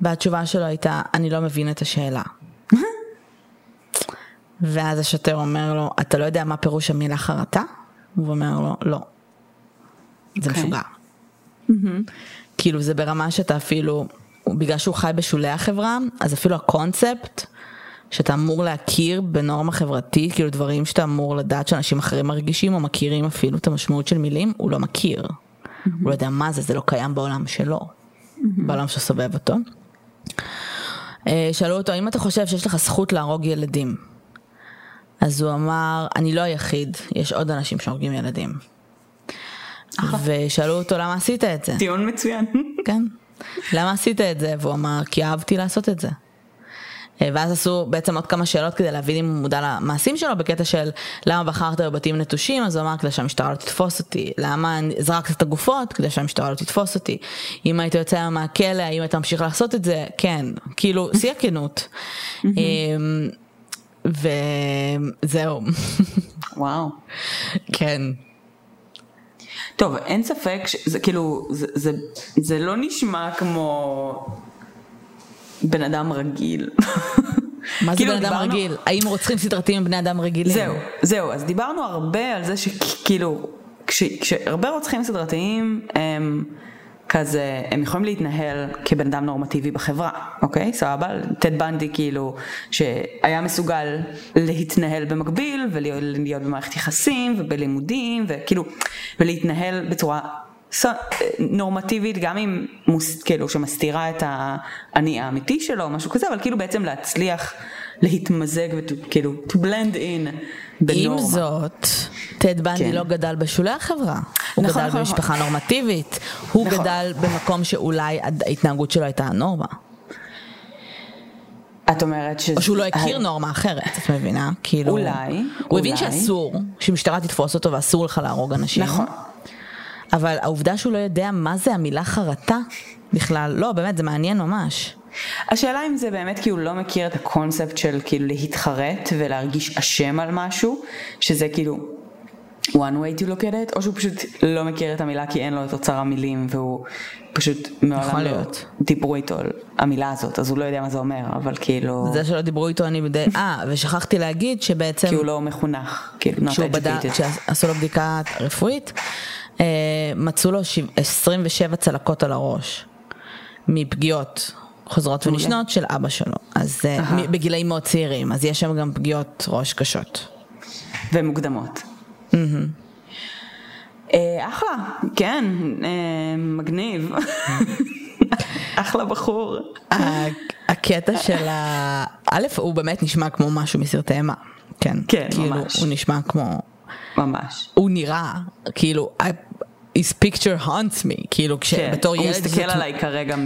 והתשובה שלו הייתה, אני לא מבין את השאלה. *laughs* ואז השוטר אומר לו, אתה לא יודע מה פירוש המילה חרטה? הוא אומר לו, לא. זה okay. אוקיי. משוגע. Mm-hmm. כאילו זה ברמה שאתה אפילו, בגלל שהוא חי בשולי החברה, אז אפילו הקונספט שאתה אמור להכיר בנורמה חברתית, כאילו דברים שאתה אמור לדעת שאנשים אחרים מרגישים או מכירים אפילו את המשמעות של מילים, הוא לא מכיר. Mm-hmm. הוא לא יודע מה זה, זה לא קיים בעולם שלו, mm-hmm. בעולם שסובב אותו. אה, שאלו אותו, האם אתה חושב שיש לך זכות להרוג ילדים? אז הוא אמר, אני לא היחיד, יש עוד אנשים שהורגים ילדים. ושאלו אותו למה עשית את זה. טיעון מצוין. *laughs* כן. למה עשית את זה? והוא אמר, כי אהבתי לעשות את זה. אה, ואז עשו בעצם עוד כמה שאלות כדי להבין אם הוא מודע למעשים שלו בקטע של למה בחרת בבתים נטושים אז הוא אמר כדי שהמשטרה לא תתפוס אותי למה זרקת את הגופות כדי שהמשטרה לא תתפוס אותי אם היית יוצא מהכלא האם היית ממשיך לעשות את זה כן כאילו *laughs* שיא הכנות אמ, וזהו. וואו. כן. טוב, אין ספק שזה כאילו, זה, זה, זה לא נשמע כמו בן אדם רגיל. *laughs* מה זה כאילו בן אדם. רגיל? האם רוצחים סדרתיים הם בני אדם רגילים? זהו, זהו, אז דיברנו הרבה על זה שכאילו, כשהרבה רוצחים סדרתיים הם... כזה, הם יכולים להתנהל כבן אדם נורמטיבי בחברה, אוקיי? סבבה? טד בנדי כאילו, שהיה מסוגל להתנהל במקביל ולהיות במערכת יחסים ובלימודים וכאילו, ולהתנהל בצורה נורמטיבית גם אם מוס, כאילו שמסתירה את האני האמיתי שלו או משהו כזה אבל כאילו בעצם להצליח להתמזג וכאילו to blend in בנורמה. עם זאת, טד בנדי כן. לא גדל בשולי החברה, הוא נכון, גדל נכון, במשפחה נכון. נורמטיבית, הוא נכון. גדל במקום שאולי ההתנהגות שלו הייתה הנורמה. את אומרת שזה... או שהוא לא הכיר נורמה אחרת, את מבינה? כאילו... אולי. הוא הבין שאסור, שמשטרה תתפוס אותו ואסור לך להרוג אנשים. נכון. אבל העובדה שהוא לא יודע מה זה המילה חרטה בכלל, לא, באמת, זה מעניין ממש. השאלה אם זה באמת כי הוא לא מכיר את הקונספט של כאילו להתחרט ולהרגיש אשם על משהו, שזה כאילו one way to look at it, או שהוא פשוט לא מכיר את המילה כי אין לו את אוצר המילים והוא פשוט מעולם לא דיברו איתו על המילה הזאת, אז הוא לא יודע מה זה אומר, אבל כאילו... זה שלא דיברו איתו אני בדי... אה, ושכחתי להגיד שבעצם... כי הוא לא מחונך, כאילו, not educated. כשעשו לו בדיקה רפואית, אה, מצאו לו 27 צלקות על הראש, מפגיעות חוזרות ונשנות של אבא שלו, אז uh, בגילאים מאוד צעירים, אז יש שם גם פגיעות ראש קשות. ומוקדמות. אה, אחלה, כן, אה, מגניב. *laughs* אחלה בחור. הקטע של ה... א', הוא באמת נשמע כמו משהו מסרטי אימה. כן, כן, כאילו, ממש. הוא נשמע כמו... ממש. הוא נראה, כאילו, his picture haunts me, כאילו כשבתור כן, ילד... הוא מסתכל עליי כרגע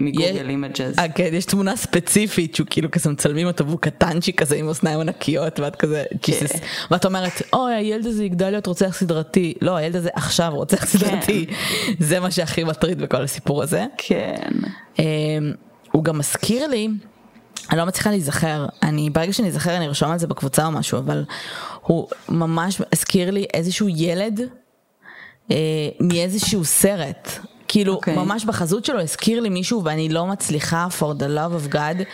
מ Google Images. אה, כן, יש תמונה ספציפית שהוא כאילו כזה מצלמים אותו והוא קטנצ'י כזה עם אוזניים ענקיות ואת כזה, כן. ואת אומרת, אוי הילד הזה יגדל להיות רוצח סדרתי, לא הילד הזה עכשיו רוצח כן. סדרתי, זה מה שהכי מטריד בכל הסיפור הזה. כן. אמ, הוא גם מזכיר לי, אני לא מצליחה להיזכר, אני ברגע שאני אזכר אני ארשום על זה בקבוצה או משהו, אבל הוא ממש הזכיר לי איזשהו ילד. אה, מאיזשהו סרט. כאילו, okay. אוקיי. ממש בחזות שלו הזכיר לי מישהו ואני לא מצליחה, for the love of God,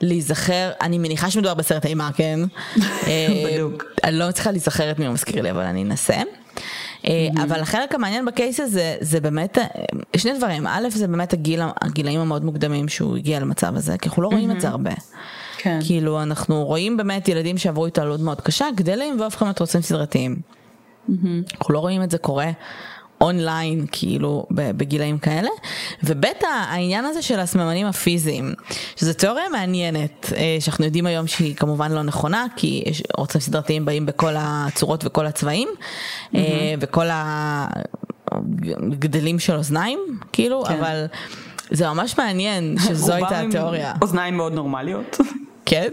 להיזכר, אני מניחה שמדובר בסרט אימה, כן? *laughs* אה, בדיוק. אני לא מצליחה להיזכר את מי הוא מזכיר לי, אבל אני אנסה. אה, אבל החלק המעניין בקייס הזה זה באמת שני דברים, א' זה באמת הגיל, הגילאים המאוד מוקדמים שהוא הגיע למצב הזה, כי אנחנו לא רואים את זה הרבה. כן. כאילו אנחנו רואים באמת ילדים שעברו התעללות מאוד קשה, גדלים והופכים להיות רוצים סדרתיים. Mm-hmm. אנחנו לא רואים את זה קורה אונליין כאילו בגילאים כאלה ובית העניין הזה של הסממנים הפיזיים שזו תיאוריה מעניינת אה, שאנחנו יודעים היום שהיא כמובן לא נכונה כי רוצים סדרתיים באים בכל הצורות וכל הצבעים mm-hmm. וכל הגדלים של אוזניים כאילו כן. אבל זה ממש מעניין שזו *laughs* הייתה התיאוריה. אוזניים מאוד נורמליות. כן?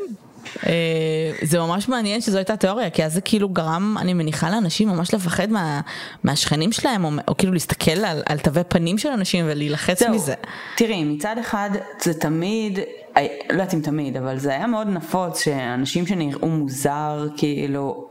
אה, זה ממש מעניין שזו הייתה תיאוריה, כי אז זה כאילו גרם, אני מניחה לאנשים ממש לפחד מה, מהשכנים שלהם, או, או כאילו להסתכל על, על תווי פנים של אנשים ולהילחץ מזה. תראי, מצד אחד זה תמיד, אה, לא יודעת אם תמיד, אבל זה היה מאוד נפוץ שאנשים שנראו מוזר, כאילו,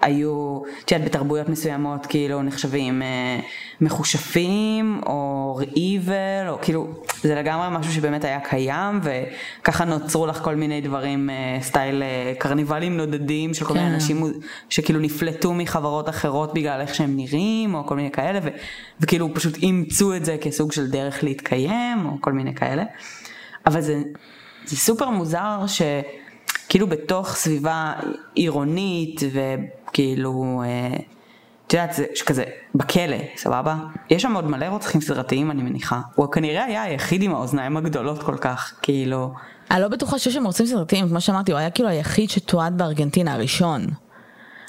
היו, את יודעת, בתרבויות מסוימות כאילו נחשבים אה, מחושפים או איבל, או כאילו, זה לגמרי משהו שבאמת היה קיים, וככה נוצרו לך כל מיני דברים, אה, סטייל אה, קרניבלים נודדים של כל כן. מיני אנשים שכאילו נפלטו מחברות אחרות בגלל איך שהם נראים, או כל מיני כאלה, ו, וכאילו פשוט אימצו את זה כסוג של דרך להתקיים, או כל מיני כאלה. אבל זה, זה סופר מוזר ש... כאילו בתוך סביבה עירונית וכאילו, אה, את יודעת, זה כזה בכלא, סבבה? יש שם עוד מלא רוצחים סדרתיים אני מניחה. הוא כנראה היה היחיד עם האוזניים הגדולות כל כך, כאילו... אני לא בטוחה שיש שם רוצחים סדרתיים, כמו שאמרתי, הוא היה כאילו היחיד שתועד בארגנטינה הראשון.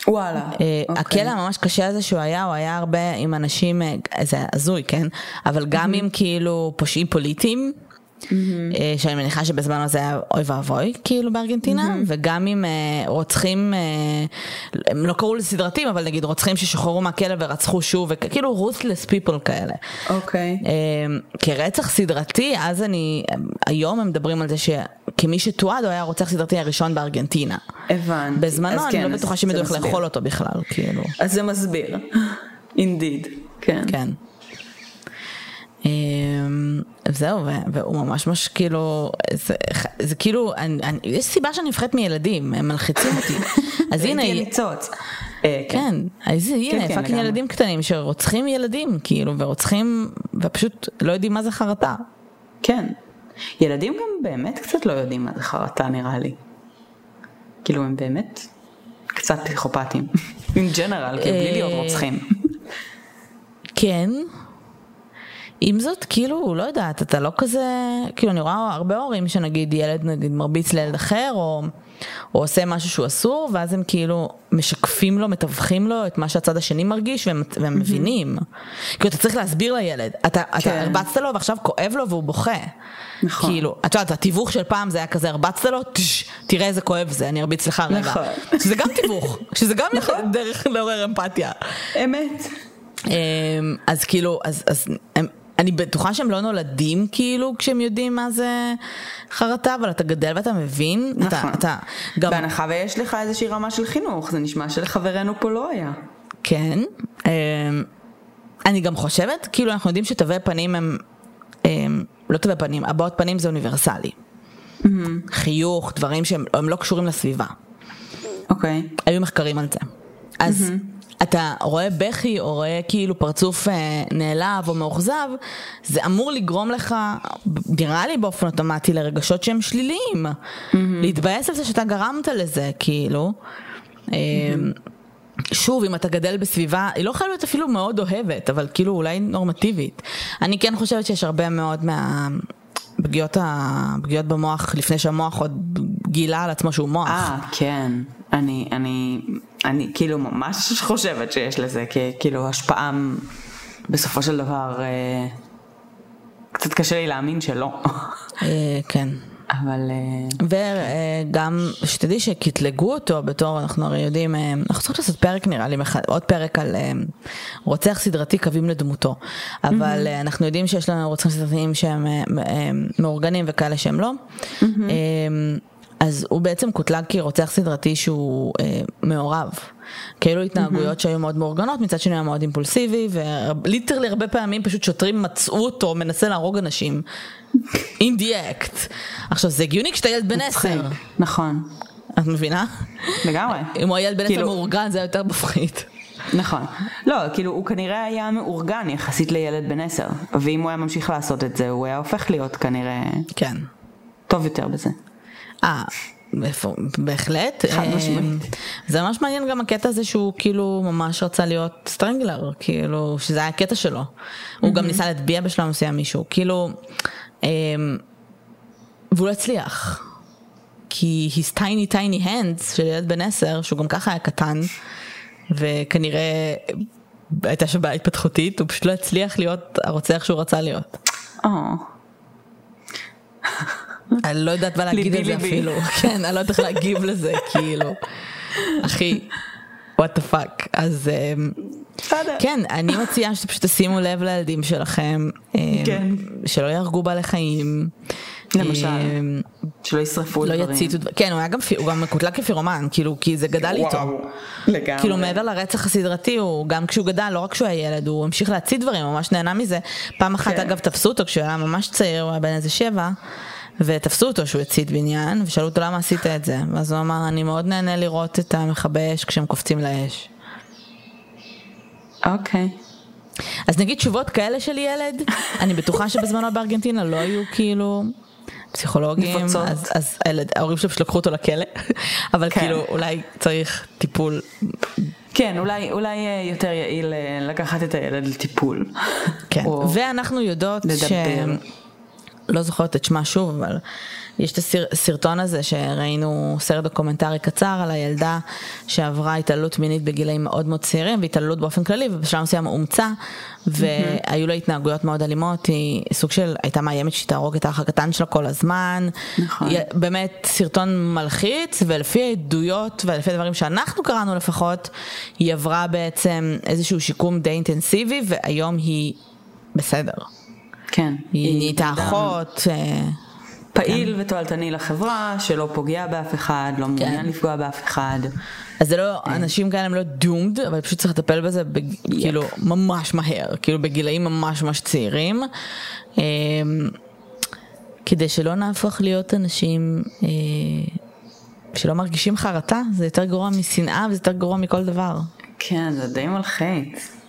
וואלה. אה, אוקיי. הכלא הממש קשה הזה שהוא היה, הוא היה הרבה עם אנשים, אה, זה הזוי, כן? אבל גם עם כאילו פושעים פוליטיים. Mm-hmm. שאני מניחה שבזמן הזה היה אוי ואבוי כאילו בארגנטינה mm-hmm. וגם עם uh, רוצחים uh, הם לא קראו לסדרתיים אבל נגיד רוצחים ששוחררו מהכלא ורצחו שוב וכאילו ruthless people כאלה. אוקיי. Okay. כרצח סדרתי אז אני היום הם מדברים על זה שכמי שתועד הוא היה רוצח סדרתי הראשון בארגנטינה. הבנתי. בזמנו אני כן, לא בטוחה שהם ידעו איך לאכול אותו בכלל כאילו. אז זה מסביר. *laughs* אינדיד. כן. כן. אמ, זהו, והוא ממש ממש כאילו, זה, זה כאילו, אני, אני, יש סיבה שאני מפחדת מילדים, הם מלחיצים אותי. *laughs* אז הנה, ניצוץ. אה, כן. כן, אז הנה, כן, fucking ילדים קטנים שרוצחים ילדים, כאילו, ורוצחים, ופשוט לא יודעים מה זה חרטה. כן. ילדים גם באמת קצת לא יודעים מה זה חרטה נראה לי. כאילו הם באמת קצת פסיכופטים. *laughs* in general, כאילו בלי להיות רוצחים. כן. עם זאת, כאילו, לא יודעת, אתה לא כזה, כאילו, אני רואה הרבה הורים שנגיד ילד נגיד מרביץ לילד אחר, או, או עושה משהו שהוא אסור, ואז הם כאילו משקפים לו, מתווכים לו את מה שהצד השני מרגיש, והם, והם מבינים. כאילו, אתה צריך להסביר לילד, אתה, כן. אתה הרבצת לו ועכשיו כואב לו והוא בוכה. נכון. כאילו, את יודעת, התיווך של פעם זה היה כזה, הרבצת לו, תש, תראה איזה כואב זה, אני ארביץ לך רגע. נכון. שזה גם תיווך, שזה גם נכון. דרך לעורר אמפתיה. אמת. אמ, אז כאילו, אז, אז הם, אני בטוחה שהם לא נולדים כאילו כשהם יודעים מה זה חרטה, אבל אתה גדל ואתה מבין. נכון. אתה, אתה גם... בהנחה ויש לך איזושהי רמה של חינוך, זה נשמע שלחברנו פה לא היה. כן. אמ, אני גם חושבת, כאילו אנחנו יודעים שתווי פנים הם, הם לא תווי פנים, הבעות פנים זה אוניברסלי. Mm-hmm. חיוך, דברים שהם לא קשורים לסביבה. אוקיי. Okay. היו מחקרים על זה. אז mm-hmm. אתה רואה בכי או רואה כאילו פרצוף אה, נעלב או מאוכזב, זה אמור לגרום לך, נראה לי באופן אוטומטי, לרגשות שהם שליליים. Mm-hmm. להתבאס על זה שאתה גרמת לזה, כאילו. Mm-hmm. שוב, אם אתה גדל בסביבה, היא לא חייבת להיות אפילו מאוד אוהבת, אבל כאילו אולי נורמטיבית. אני כן חושבת שיש הרבה מאוד מה... פגיעות, ה... פגיעות במוח לפני שהמוח עוד גילה על עצמו שהוא מוח. אה, כן. אני, אני, אני כאילו ממש חושבת שיש לזה כאילו השפעה בסופו של דבר אה, קצת קשה לי להאמין שלא. אה, כן. אבל... אה, וגם שתדעי שקטלגו אותו בתור, אנחנו הרי יודעים, אנחנו צריכים לעשות פרק נראה לי, עוד פרק על רוצח סדרתי קווים לדמותו. אבל אנחנו יודעים שיש לנו רוצחים סדרתיים שהם מאורגנים וכאלה שהם לא. אז הוא בעצם קוטלג כרוצח סדרתי שהוא אה, מעורב. כאילו התנהגויות mm-hmm. שהיו מאוד מאורגנות, מצד שני היה מאוד אימפולסיבי, וליטרלי הרבה פעמים פשוט שוטרים מצאו אותו מנסה להרוג אנשים. in the act. עכשיו זה הגיוני כשאתה ילד בן עשר. נכון. את מבינה? לגמרי. אם הוא הילד בן עשר כאילו... מאורגן זה היה יותר מפחיד. נכון. לא, כאילו הוא כנראה היה מאורגן יחסית לילד בן עשר, ואם הוא היה ממשיך לעשות את זה הוא היה הופך להיות כנראה... כן. טוב יותר בזה. אה, בהחלט. חד אה, משמעית. זה ממש מעניין גם הקטע הזה שהוא כאילו ממש רצה להיות סטרנגלר, כאילו, שזה היה הקטע שלו. הוא גם ניסה להטביע בשלב מסוים מישהו, כאילו, אמ, והוא לא הצליח. כי his tiny tiny hands של ילד בן עשר, שהוא גם ככה היה קטן, וכנראה הייתה שם בעיה התפתחותית, הוא פשוט לא הצליח להיות הרוצח שהוא רצה להיות. Oh. אני לא יודעת מה להגיד על זה אפילו, *laughs* כן, אני לא יודעת איך להגיב לזה, *laughs* כאילו, אחי, what the fuck, אז אמ, כן, אני מציעה שפשוט תשימו לב לילדים שלכם, אמ, כן. שלא יהרגו בעלי חיים. למשל, אמ, שלא ישרפו לא דברים. יציתו, כן, הוא היה גם, הוא גם מקוטלג כפירומן, כאילו, כי זה גדל איתו. וואו, לגמרי. כאילו, מעבר לרצח הסדרתי, הוא גם כשהוא גדל, לא רק כשהוא היה ילד, הוא המשיך להצית דברים, הוא ממש נהנה מזה. פעם אחת, כן. אגב, תפסו אותו כשהוא היה ממש צעיר, הוא היה בן איזה שבע. ותפסו אותו שהוא הצית בניין, ושאלו אותו למה עשית את זה. ואז הוא אמר, אני מאוד נהנה לראות את המכבי אש כשהם קופצים לאש. אוקיי. Okay. אז נגיד תשובות כאלה של ילד, אני בטוחה שבזמנו בארגנטינה לא היו כאילו פסיכולוגים, אז, אז הילד, ההורים שלו פשוט לקחו אותו לכלא, *laughs* אבל כן. כאילו אולי צריך טיפול. כן, אולי, אולי יותר יעיל אה, לקחת את הילד לטיפול. כן, *laughs* ואנחנו יודעות לדבר. ש... לא זוכרת את שמה שוב, אבל יש את הסרטון הזה שראינו, סרט דוקומנטרי קצר על הילדה שעברה התעללות מינית בגילאים מאוד מאוד צעירים, והתעללות באופן כללי, ובשלב מסוים אומצה, והיו לה התנהגויות מאוד אלימות, היא סוג של, הייתה מאיימת שהיא תהרוג את האח הקטן שלה כל הזמן. נכון. באמת סרטון מלחיץ, ולפי העדויות ולפי הדברים שאנחנו קראנו לפחות, היא עברה בעצם איזשהו שיקום די אינטנסיבי, והיום היא בסדר. כן. היא נהייתה אחות. אה, פעיל כן. ותועלתני לחברה, שלא פוגע באף אחד, לא מעוניין כן. לפגוע באף אחד. אז זה לא, כן. אנשים כאלה הם לא דומד, אבל פשוט צריך לטפל בזה בג, yep. כאילו ממש מהר, כאילו בגילאים ממש ממש צעירים. אה, כדי שלא נהפוך להיות אנשים אה, שלא מרגישים חרטה, זה יותר גרוע משנאה וזה יותר גרוע מכל דבר. כן, זה די מלחיץ.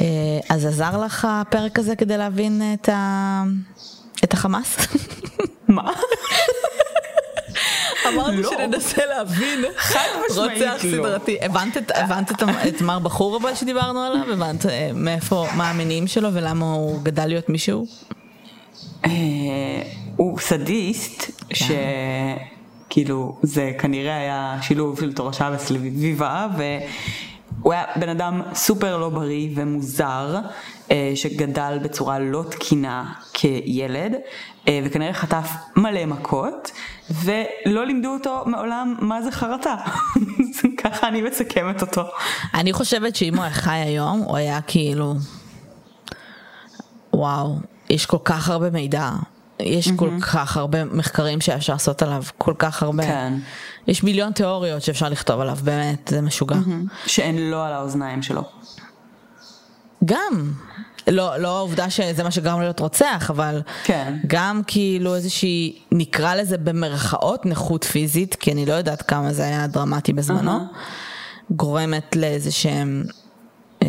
אה, אז עזר לך הפרק הזה כדי להבין את, ה... את החמאס? *laughs* מה? *laughs* אמרנו שננסה להבין רוצח סדרתי. הבנת את מר בחור אבל שדיברנו עליו? הבנת מאיפה, מה המניעים שלו ולמה הוא גדל להיות מישהו? הוא סדיסט, כן. שכאילו זה כנראה היה שילוב של תורשה וסביבה, והוא היה בן אדם סופר לא בריא ומוזר, אה, שגדל בצורה לא תקינה כילד, אה, וכנראה חטף מלא מכות, ולא לימדו אותו מעולם מה זה חרטה. *laughs* ככה אני מסכמת אותו. אני חושבת שאם הוא היה חי היום, הוא היה כאילו... וואו, יש כל כך הרבה מידע. יש mm-hmm. כל כך הרבה מחקרים שאפשר לעשות עליו, כל כך הרבה. כן. יש מיליון תיאוריות שאפשר לכתוב עליו, באמת, זה משוגע. Mm-hmm. שאין לו על האוזניים שלו. גם. לא, לא העובדה שזה מה שגרם להיות רוצח, אבל כן. גם כאילו איזושהי, נקרא לזה במרכאות נכות פיזית, כי אני לא יודעת כמה זה היה דרמטי בזמנו, uh-huh. גורמת לאיזה שהם אה,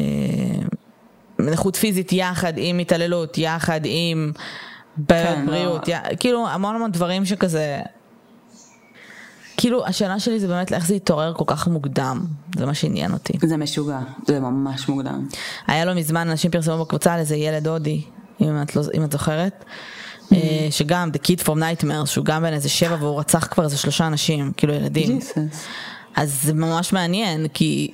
נכות פיזית יחד עם התעללות, יחד עם בעיות כן, בריאות, לא. י... כאילו המון המון דברים שכזה... כאילו השאלה שלי זה באמת איך זה התעורר כל כך מוקדם, זה מה שעניין אותי. זה משוגע, זה ממש מוקדם. היה לא מזמן אנשים פרסמו בקבוצה על איזה ילד הודי, אם את, לא, אם את זוכרת, mm-hmm. שגם The Kid from Nightmares, שהוא גם בן איזה שבע והוא רצח כבר איזה שלושה אנשים, כאילו ילדים. Jesus. אז זה ממש מעניין, כי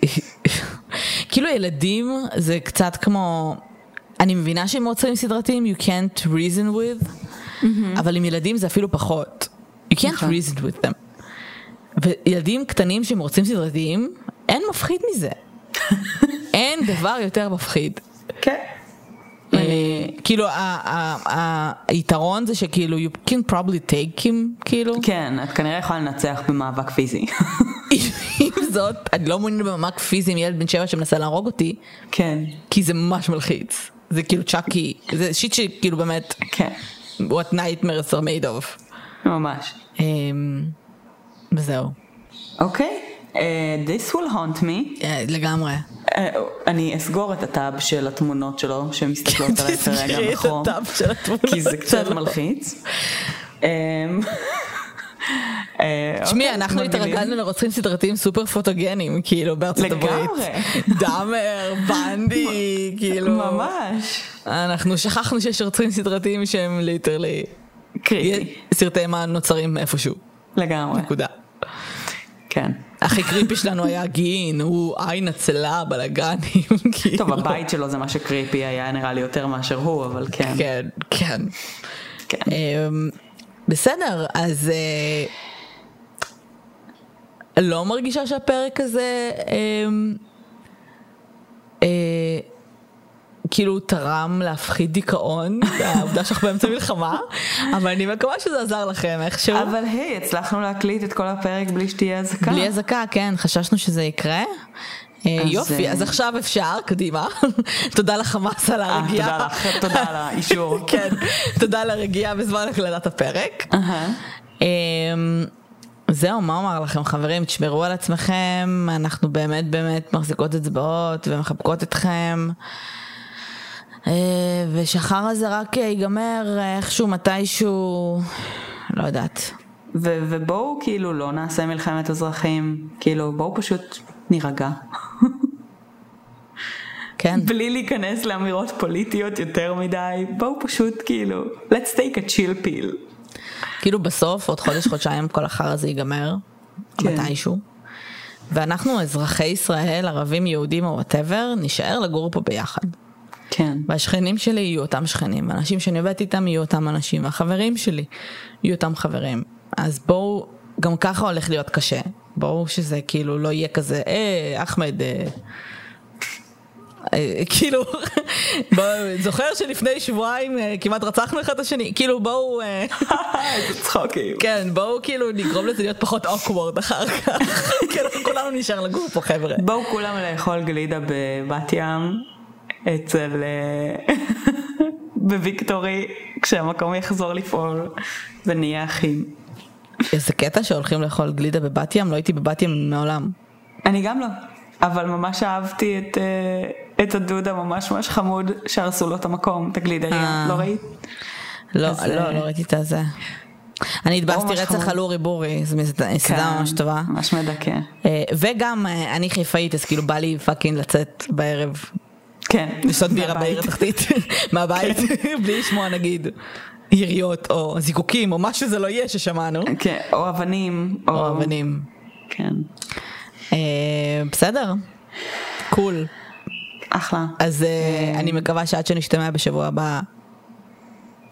*laughs* כאילו ילדים זה קצת כמו... אני מבינה שהם רוצים סדרתיים, you can't reason with, mm-hmm. אבל עם ילדים זה אפילו פחות. You can't נכון. reason with them. וילדים קטנים שהם רוצים סדרתיים, אין מפחיד מזה. *laughs* אין דבר יותר מפחיד. כן. אה, כאילו היתרון זה שכאילו you can probably take him כאילו. כן, את כנראה יכולה לנצח במאבק פיזי. *laughs* עם זאת, אני לא מעוניינת במאבק פיזי עם ילד בן שבע שמנסה להרוג אותי. כן. כי זה ממש מלחיץ. זה כאילו צ'אקי, זה שיט שכאילו באמת, כן. what nightmares are made of. ממש. אמ, וזהו. אוקיי, אה, this will haunt me. אה, לגמרי. אה, אני אסגור את הטאב של התמונות שלו שמסתכלות *laughs* עליי כרגע בחום. כי זה קצת מלחיץ. אמ, תשמעי, אה, אנחנו התרגלנו לרוצחים סדרתיים סופר פוטוגנים, כאילו, בארצות הברית. לגמרי. דאמר, *laughs* בנדי, כאילו. ממש. אנחנו שכחנו שיש רוצחים סדרתיים שהם literally... creepy. סרטי אימה נוצרים איפשהו. לגמרי. נקודה. כן. הכי creepy שלנו היה גין, הוא עין עצלה, בלאגנים, *laughs* כאילו. טוב, הבית שלו זה מה ש creepy היה נראה לי יותר מאשר הוא, אבל כן. כן, כן. בסדר, אז אה, לא מרגישה שהפרק הזה אה, אה, כאילו תרם להפחית דיכאון, *laughs* העובדה שאנחנו באמצע מלחמה, אבל אני מקווה שזה עזר לכם איכשהו. אבל היי, הצלחנו להקליט את כל הפרק בלי שתהיה אזעקה. בלי אזעקה, כן, חששנו שזה יקרה. אה, יופי, אז עכשיו אפשר, קדימה. *laughs* תודה לחמאס על אה, הרגיעה. תודה על האישור. *laughs* כן, תודה על הרגיעה בזמן הקלטת הפרק. אמ, זהו, מה אומר לכם חברים, תשמרו על עצמכם, אנחנו באמת באמת מחזיקות אצבעות ומחבקות אתכם. אה, ושחר הזה רק ייגמר איכשהו, מתישהו, לא יודעת. ובואו כאילו לא נעשה מלחמת אזרחים, כאילו בואו פשוט נירגע. כן. בלי להיכנס לאמירות פוליטיות יותר מדי, בואו פשוט כאילו, let's take a chill pill. כאילו בסוף, עוד חודש, חודשיים, כל החר הזה ייגמר, כן. מתישהו. ואנחנו אזרחי ישראל, ערבים, יהודים או וואטאבר, נשאר לגור פה ביחד. כן. והשכנים שלי יהיו אותם שכנים, האנשים שאני עובדת איתם יהיו אותם אנשים, והחברים שלי יהיו אותם חברים. אז בואו, גם ככה הולך להיות קשה. ברור שזה כאילו לא יהיה כזה, אה, אחמד, אה, אה, כאילו, *laughs* זוכר שלפני שבועיים אה, כמעט רצחנו אחד את השני, כאילו בואו, *laughs* איזה צחוקים, כן בואו כאילו נגרום לזה להיות פחות אוקוורד אחר כך, *laughs* כאילו כולנו נשאר לגור פה חבר'ה. בואו כולם לאכול גלידה בבת ים, אצל, בוויקטורי, כשהמקום יחזור לפעול ונהיה אחים. איזה קטע שהולכים לאכול גלידה בבת ים, לא הייתי בבת ים מעולם. אני גם לא, אבל ממש אהבתי את, אה, את הדוד הממש ממש חמוד שהרסו לו את המקום, את הגלידה, אה, לא ראית? לא, אז, לא, אה, לא ראיתי את הזה. אני התבאסתי רצח על אורי בורי, זו סדרה כן, ממש טובה. ממש מדכא. אה, וגם אה, אני חיפאית, אז כאילו בא לי fucking לצאת בערב. כן. לשתות בירה בעיר התחתית, *laughs* מהבית, *laughs* בלי לשמוע נגיד. יריות או זיקוקים או מה שזה לא יהיה ששמענו. כן, או אבנים. או אבנים. כן. בסדר, קול. אחלה. אז אני מקווה שעד שנשתמע בשבוע הבא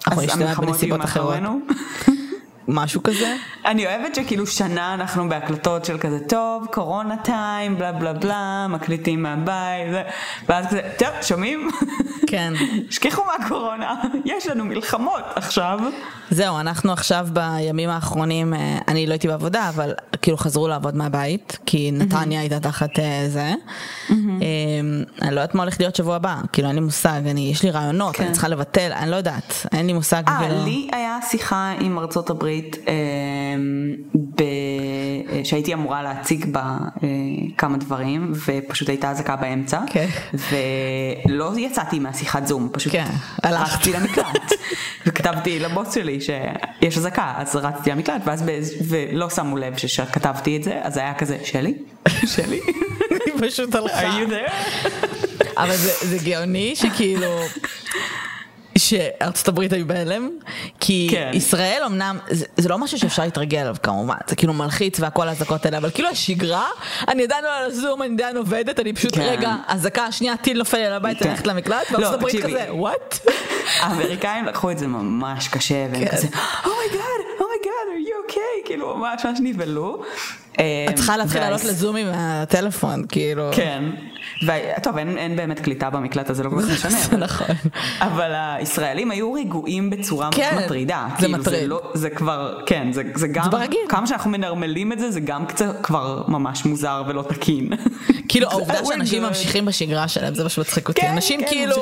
אנחנו נשתמע בנסיבות אחרות. *laughs* משהו כזה. אני אוהבת שכאילו שנה אנחנו בהקלטות של כזה טוב, קורונה טיים, בלה בלה בלה, מקליטים מהבית, ואז כזה, טוב, שומעים? *laughs* כן. השכיחו מהקורונה, יש לנו מלחמות עכשיו. זהו, אנחנו עכשיו בימים האחרונים, אה, אני לא הייתי בעבודה, אבל כאילו חזרו לעבוד מהבית, כי נתניה הייתה תחת אה, זה. אמ, אני לא יודעת מה הולך להיות שבוע הבא, כאילו אין לי מושג, יש לי רעיונות, אני כן. צריכה לבטל, אני לא יודעת, אין לי מושג. אה, כאילו. לי היה שיחה עם ארצות הברית, אמ, שהייתי אמורה להציג בה כמה דברים, ופשוט הייתה אזעקה באמצע, כן. ולא יצאתי מהשיחת זום, פשוט כן, הלכתי למקלט, *laughs* וכתבתי לבוס שלי שיש אזעקה, אז רצתי למקלט, ואז ולא שמו לב שכתבתי את זה, אז היה כזה, שלי? *laughs* שלי? היא פשוט הלכה. אבל זה גאוני שכאילו... שארצות הברית היו בהלם, כי כן. ישראל אמנם, זה, זה לא משהו שאפשר להתרגל אליו כמובן, זה כאילו מלחיץ והכל האזעקות האלה, אבל כאילו השגרה, אני עדיין לא על הזום, אני עדיין עובדת, אני פשוט כן. רגע, אזעקה, שנייה טיל נופל על הבית, כן. הולכת למקלט, וארצות לא, הברית כזה, what? האמריקאים לקחו את זה ממש קשה, והם כן. כזה, oh my god, oh my god, oh are you okay? כאילו ממש ממש נבהלו. את צריכה להתחיל לעלות לזום עם הטלפון, כאילו. כן. טוב, אין, אין באמת קליטה במקלט, אז זה לא כל כך *laughs* משנה. זה נכון. אבל הישראלים היו רגועים בצורה כן, מטרידה. זה כאילו מטריד. זה, לא, זה כבר, כן, זה, זה גם, זה ברגיל. כמה שאנחנו מנרמלים את זה, זה גם קצת כבר ממש מוזר ולא תקין. *laughs* כאילו *laughs* העובדה שאנשים ממשיכים בשגרה שלהם, זה מה שמצחיק אותי. כן, אנשים כן, כאילו.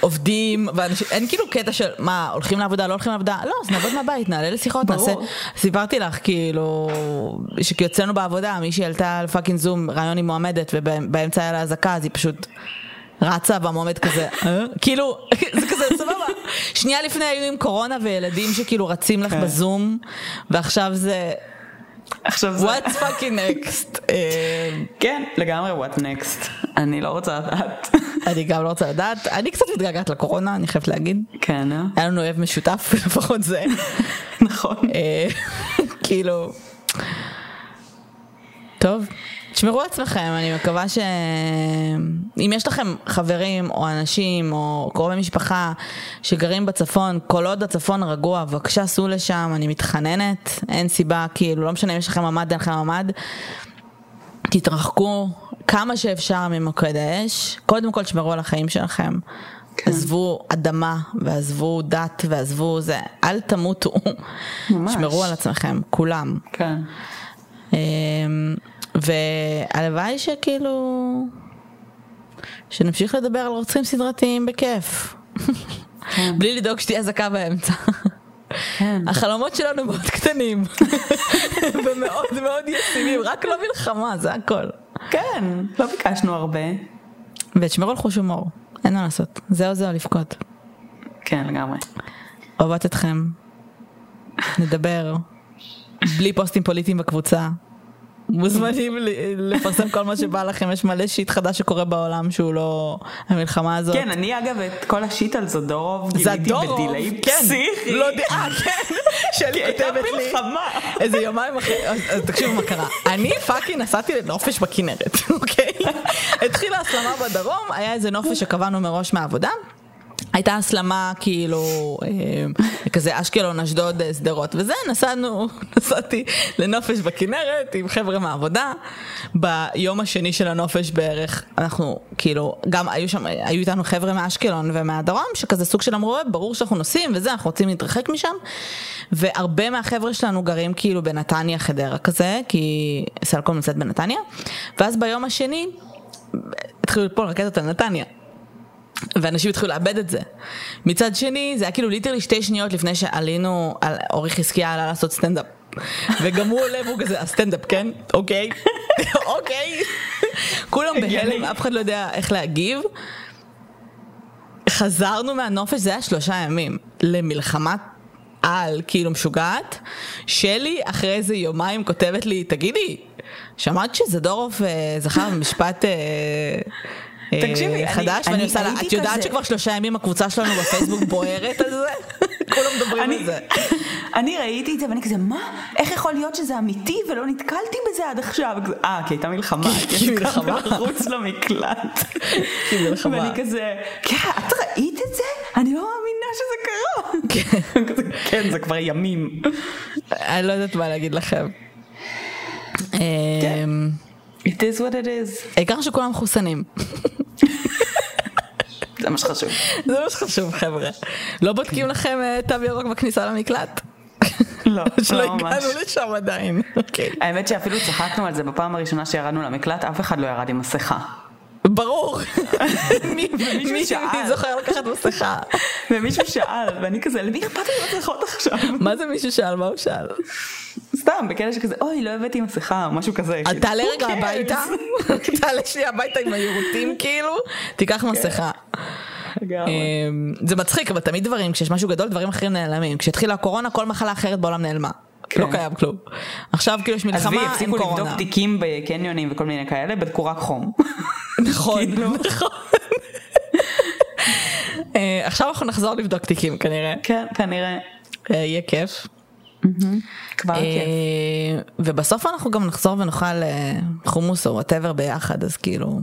עובדים, ואין כאילו קטע של מה, הולכים לעבודה, לא הולכים לעבודה, לא, אז נעבוד מהבית, נעלה לשיחות, נעשה. סיפרתי לך, כאילו, שיוצאנו בעבודה, מישהי עלתה על פאקינג זום, רעיון עם מועמדת, ובאמצע היה לה אזעקה, אז היא פשוט רצה והמועמד כזה, כאילו, *laughs* זה כזה סבבה. שנייה לפני היו עם קורונה וילדים שכאילו רצים לך כן. בזום, ועכשיו זה... עכשיו זה... What's fucking next? אה, כן, לגמרי what next. אני לא רוצה לדעת. אני גם לא רוצה לדעת. אני קצת מתגעגעת לקורונה, אני חייבת להגיד. כן, אה? היה לנו אוהב משותף, *laughs* לפחות זה. נכון. אה, *laughs* כאילו... טוב. תשמרו עצמכם, אני מקווה ש... אם יש לכם חברים או אנשים או קרובי משפחה שגרים בצפון, כל עוד הצפון רגוע, בבקשה סעו לשם, אני מתחננת, אין סיבה, כאילו, לא משנה אם יש לכם ממ"ד, אין לכם ממ"ד, תתרחקו כמה שאפשר ממוקד האש, קודם כל תשמרו על החיים שלכם. כן. עזבו אדמה ועזבו דת ועזבו זה, אל תמותו. ממש. שמרו על עצמכם, כולם. כן. והלוואי שכאילו, שנמשיך לדבר על רוצחים סדרתיים בכיף. כן. בלי לדאוג שתהיה אזעקה באמצע. כן. החלומות שלנו מאוד קטנים *laughs* ומאוד מאוד ישימים, רק לא מלחמה, זה הכל. כן, לא ביקשנו הרבה. ותשמרו על חוש הומור, אין מה לעשות, זהו זהו לבכות. כן, לגמרי. אוהבות אתכם, נדבר, בלי פוסטים פוליטיים בקבוצה. מוזמנים לפרסם כל מה שבא לכם, יש מלא shit חדש שקורה בעולם שהוא לא המלחמה הזאת. כן, אני אגב את כל ה shit על זדורוב גיליתי ב delay כן. פסיכי. לא יודע, אה, כן, *laughs* שלי כותבת לי, איזה יומיים אחרי, אז תקשיבו מה קרה, אני fucking נסעתי לנופש בכנרת, *laughs* אוקיי? התחילה הסלמה בדרום, היה איזה נופש שקבענו מראש מהעבודה. הייתה הסלמה כאילו אה, כזה אשקלון, אשדוד, אה, שדרות וזה, נסענו, *laughs* נסעתי לנופש בכנרת עם חבר'ה מהעבודה. ביום השני של הנופש בערך, אנחנו כאילו, גם היו שם, היו איתנו חבר'ה מאשקלון ומהדרום, שכזה סוג של אמרו, ברור שאנחנו נוסעים וזה, אנחנו רוצים להתרחק משם. והרבה מהחבר'ה שלנו גרים כאילו בנתניה, חדרה כזה, כי סלקום נמצאת בנתניה. ואז ביום השני, התחילו ליפול רקטות על נתניה. ואנשים התחילו לאבד את זה. מצד שני, זה היה כאילו literally שתי שניות לפני שעלינו, על אורי חזקיה עלה לעשות סטנדאפ. וגם הוא עולה והוא כזה, הסטנדאפ, כן? אוקיי. *laughs* אוקיי. כולם בהלם, אף אחד לא יודע איך להגיב. חזרנו מהנופש, זה היה שלושה ימים, למלחמה על כאילו משוגעת, שלי אחרי איזה יומיים כותבת לי, תגידי, שמעת שזדורוב אה, זכר במשפט... אה, תקשיבי, חדש, ואני עושה לה, את יודעת שכבר שלושה ימים הקבוצה שלנו בפייסבוק בוערת על זה? *laughs* כולם מדברים על זה. אני ראיתי את זה ואני כזה, מה? איך יכול להיות שזה אמיתי ולא נתקלתי בזה עד עכשיו? אה, כי הייתה מלחמה, *laughs* כי מלחמה. חוץ למקלט. *laughs* כי מלחמה. ואני כזה, כן, את ראית את זה? אני לא מאמינה שזה קרה. כן, זה כבר ימים. אני לא יודעת מה להגיד לכם. כן. אמ, it is what it is. העיקר שכולם מחוסנים. זה מה שחשוב. זה מה שחשוב חבר'ה. לא בודקים לכם אה, תו ירוק בכניסה למקלט? לא, *laughs* שלא לא הגענו לשם עדיין. אוקיי. *laughs* האמת שאפילו צחקנו על זה בפעם הראשונה שירדנו למקלט, אף אחד לא ירד עם מסכה. ברור. מי *laughs* זוכר לקחת מסכה? ומישהו שאל, ואני כזה, למי אכפת לי מסכות עכשיו? מה זה מישהו שאל? מה הוא שאל? סתם, בקטע שכזה, אוי, לא הבאתי מסכה, או משהו כזה. כאילו. תעלה רגע הביתה, *laughs* תעלה שנייה הביתה עם היירוטים *laughs* כאילו, תיקח כן. מסכה. אמ, זה מצחיק, אבל תמיד דברים, כשיש משהו גדול, דברים אחרים נעלמים. כשהתחילה הקורונה, כל מחלה אחרת בעולם נעלמה. כן. לא קיים כלום. עכשיו כאילו יש מלחמה עם קורונה. עזבי, הפסיקו לבדוק תיקים בקניונים וכל מיני כאלה, בדקו רק חום. *laughs* נכון, כאילו. *laughs* נכון. אה, עכשיו אנחנו נחזור לבדוק תיקים כנראה. כן, כנראה. אה, יהיה כיף. כבר כיף. אה, ובסוף אנחנו גם נחזור ונאכל חומוס או whatever ביחד, אז כאילו...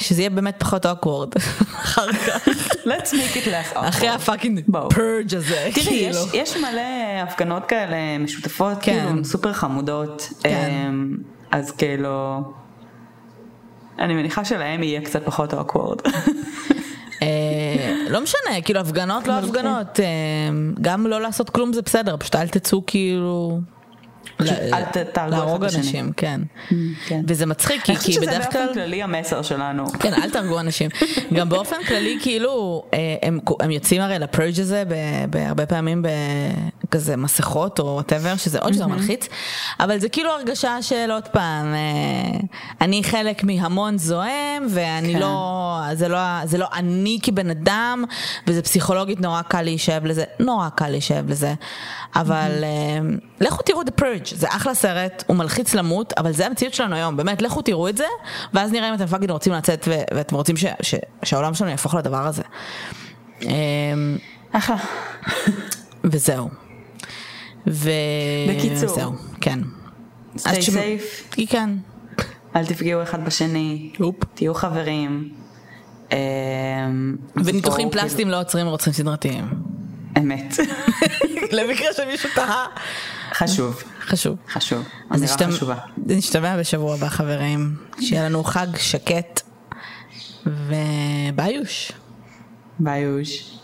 שזה יהיה באמת פחות awkward *laughs* אחר כך. Let's make it less. אחרי ה fucking Purge הזה. תראי, כאילו. יש מלא הפגנות כאלה משותפות, כן. כאילו סופר חמודות. כן. אמ, אז כאילו, אני מניחה שלהם יהיה קצת פחות awkward. אה, לא משנה, כאילו הפגנות לא הפגנות, אה, גם לא לעשות כלום זה בסדר, פשוט אל תצאו כאילו... אל תהרגו להרוג אנשים, כן. Mm, כן. וזה מצחיק, כי בדרך כלל... אני חושבת שזה באופן כללי המסר שלנו. כן, אל תהרגו אנשים. *laughs* גם באופן כללי, כאילו, אה, הם יוצאים הרי לפרג' הזה בהרבה פעמים בכזה מסכות או וואטאבר, שזה עוד יותר מלחיץ, אבל זה כאילו הרגשה של עוד פעם, אה, אני חלק מהמון זועם, ואני כן. לא, זה לא אני כבן אדם, וזה פסיכולוגית נורא קל להישאב לזה, נורא קל להישאב לזה, אבל אה, לכו תראו את ה Purge זה אחלה סרט, הוא מלחיץ למות, אבל זה המציאות שלנו היום, באמת, לכו תראו את זה, ואז נראה אם אתם fucking רוצים לצאת ואתם רוצים ש- ש- שהעולם שלנו יהפוך לדבר הזה. אמ, אחלה. וזהו. ו... בקיצור. וזהו, כן. stay safe. כן. אל תפגעו אחד בשני, אופ. תהיו חברים. אמ, וניתוחים פלסטיים כאילו- לא עוצרים רוצחים סדרתיים. אמת. *laughs* למקרה שמישהו תהה. חשוב. חשוב. חשוב. אז. נשתמע בשבוע הבא חברים. שיהיה לנו חג שקט וביוש. ביוש.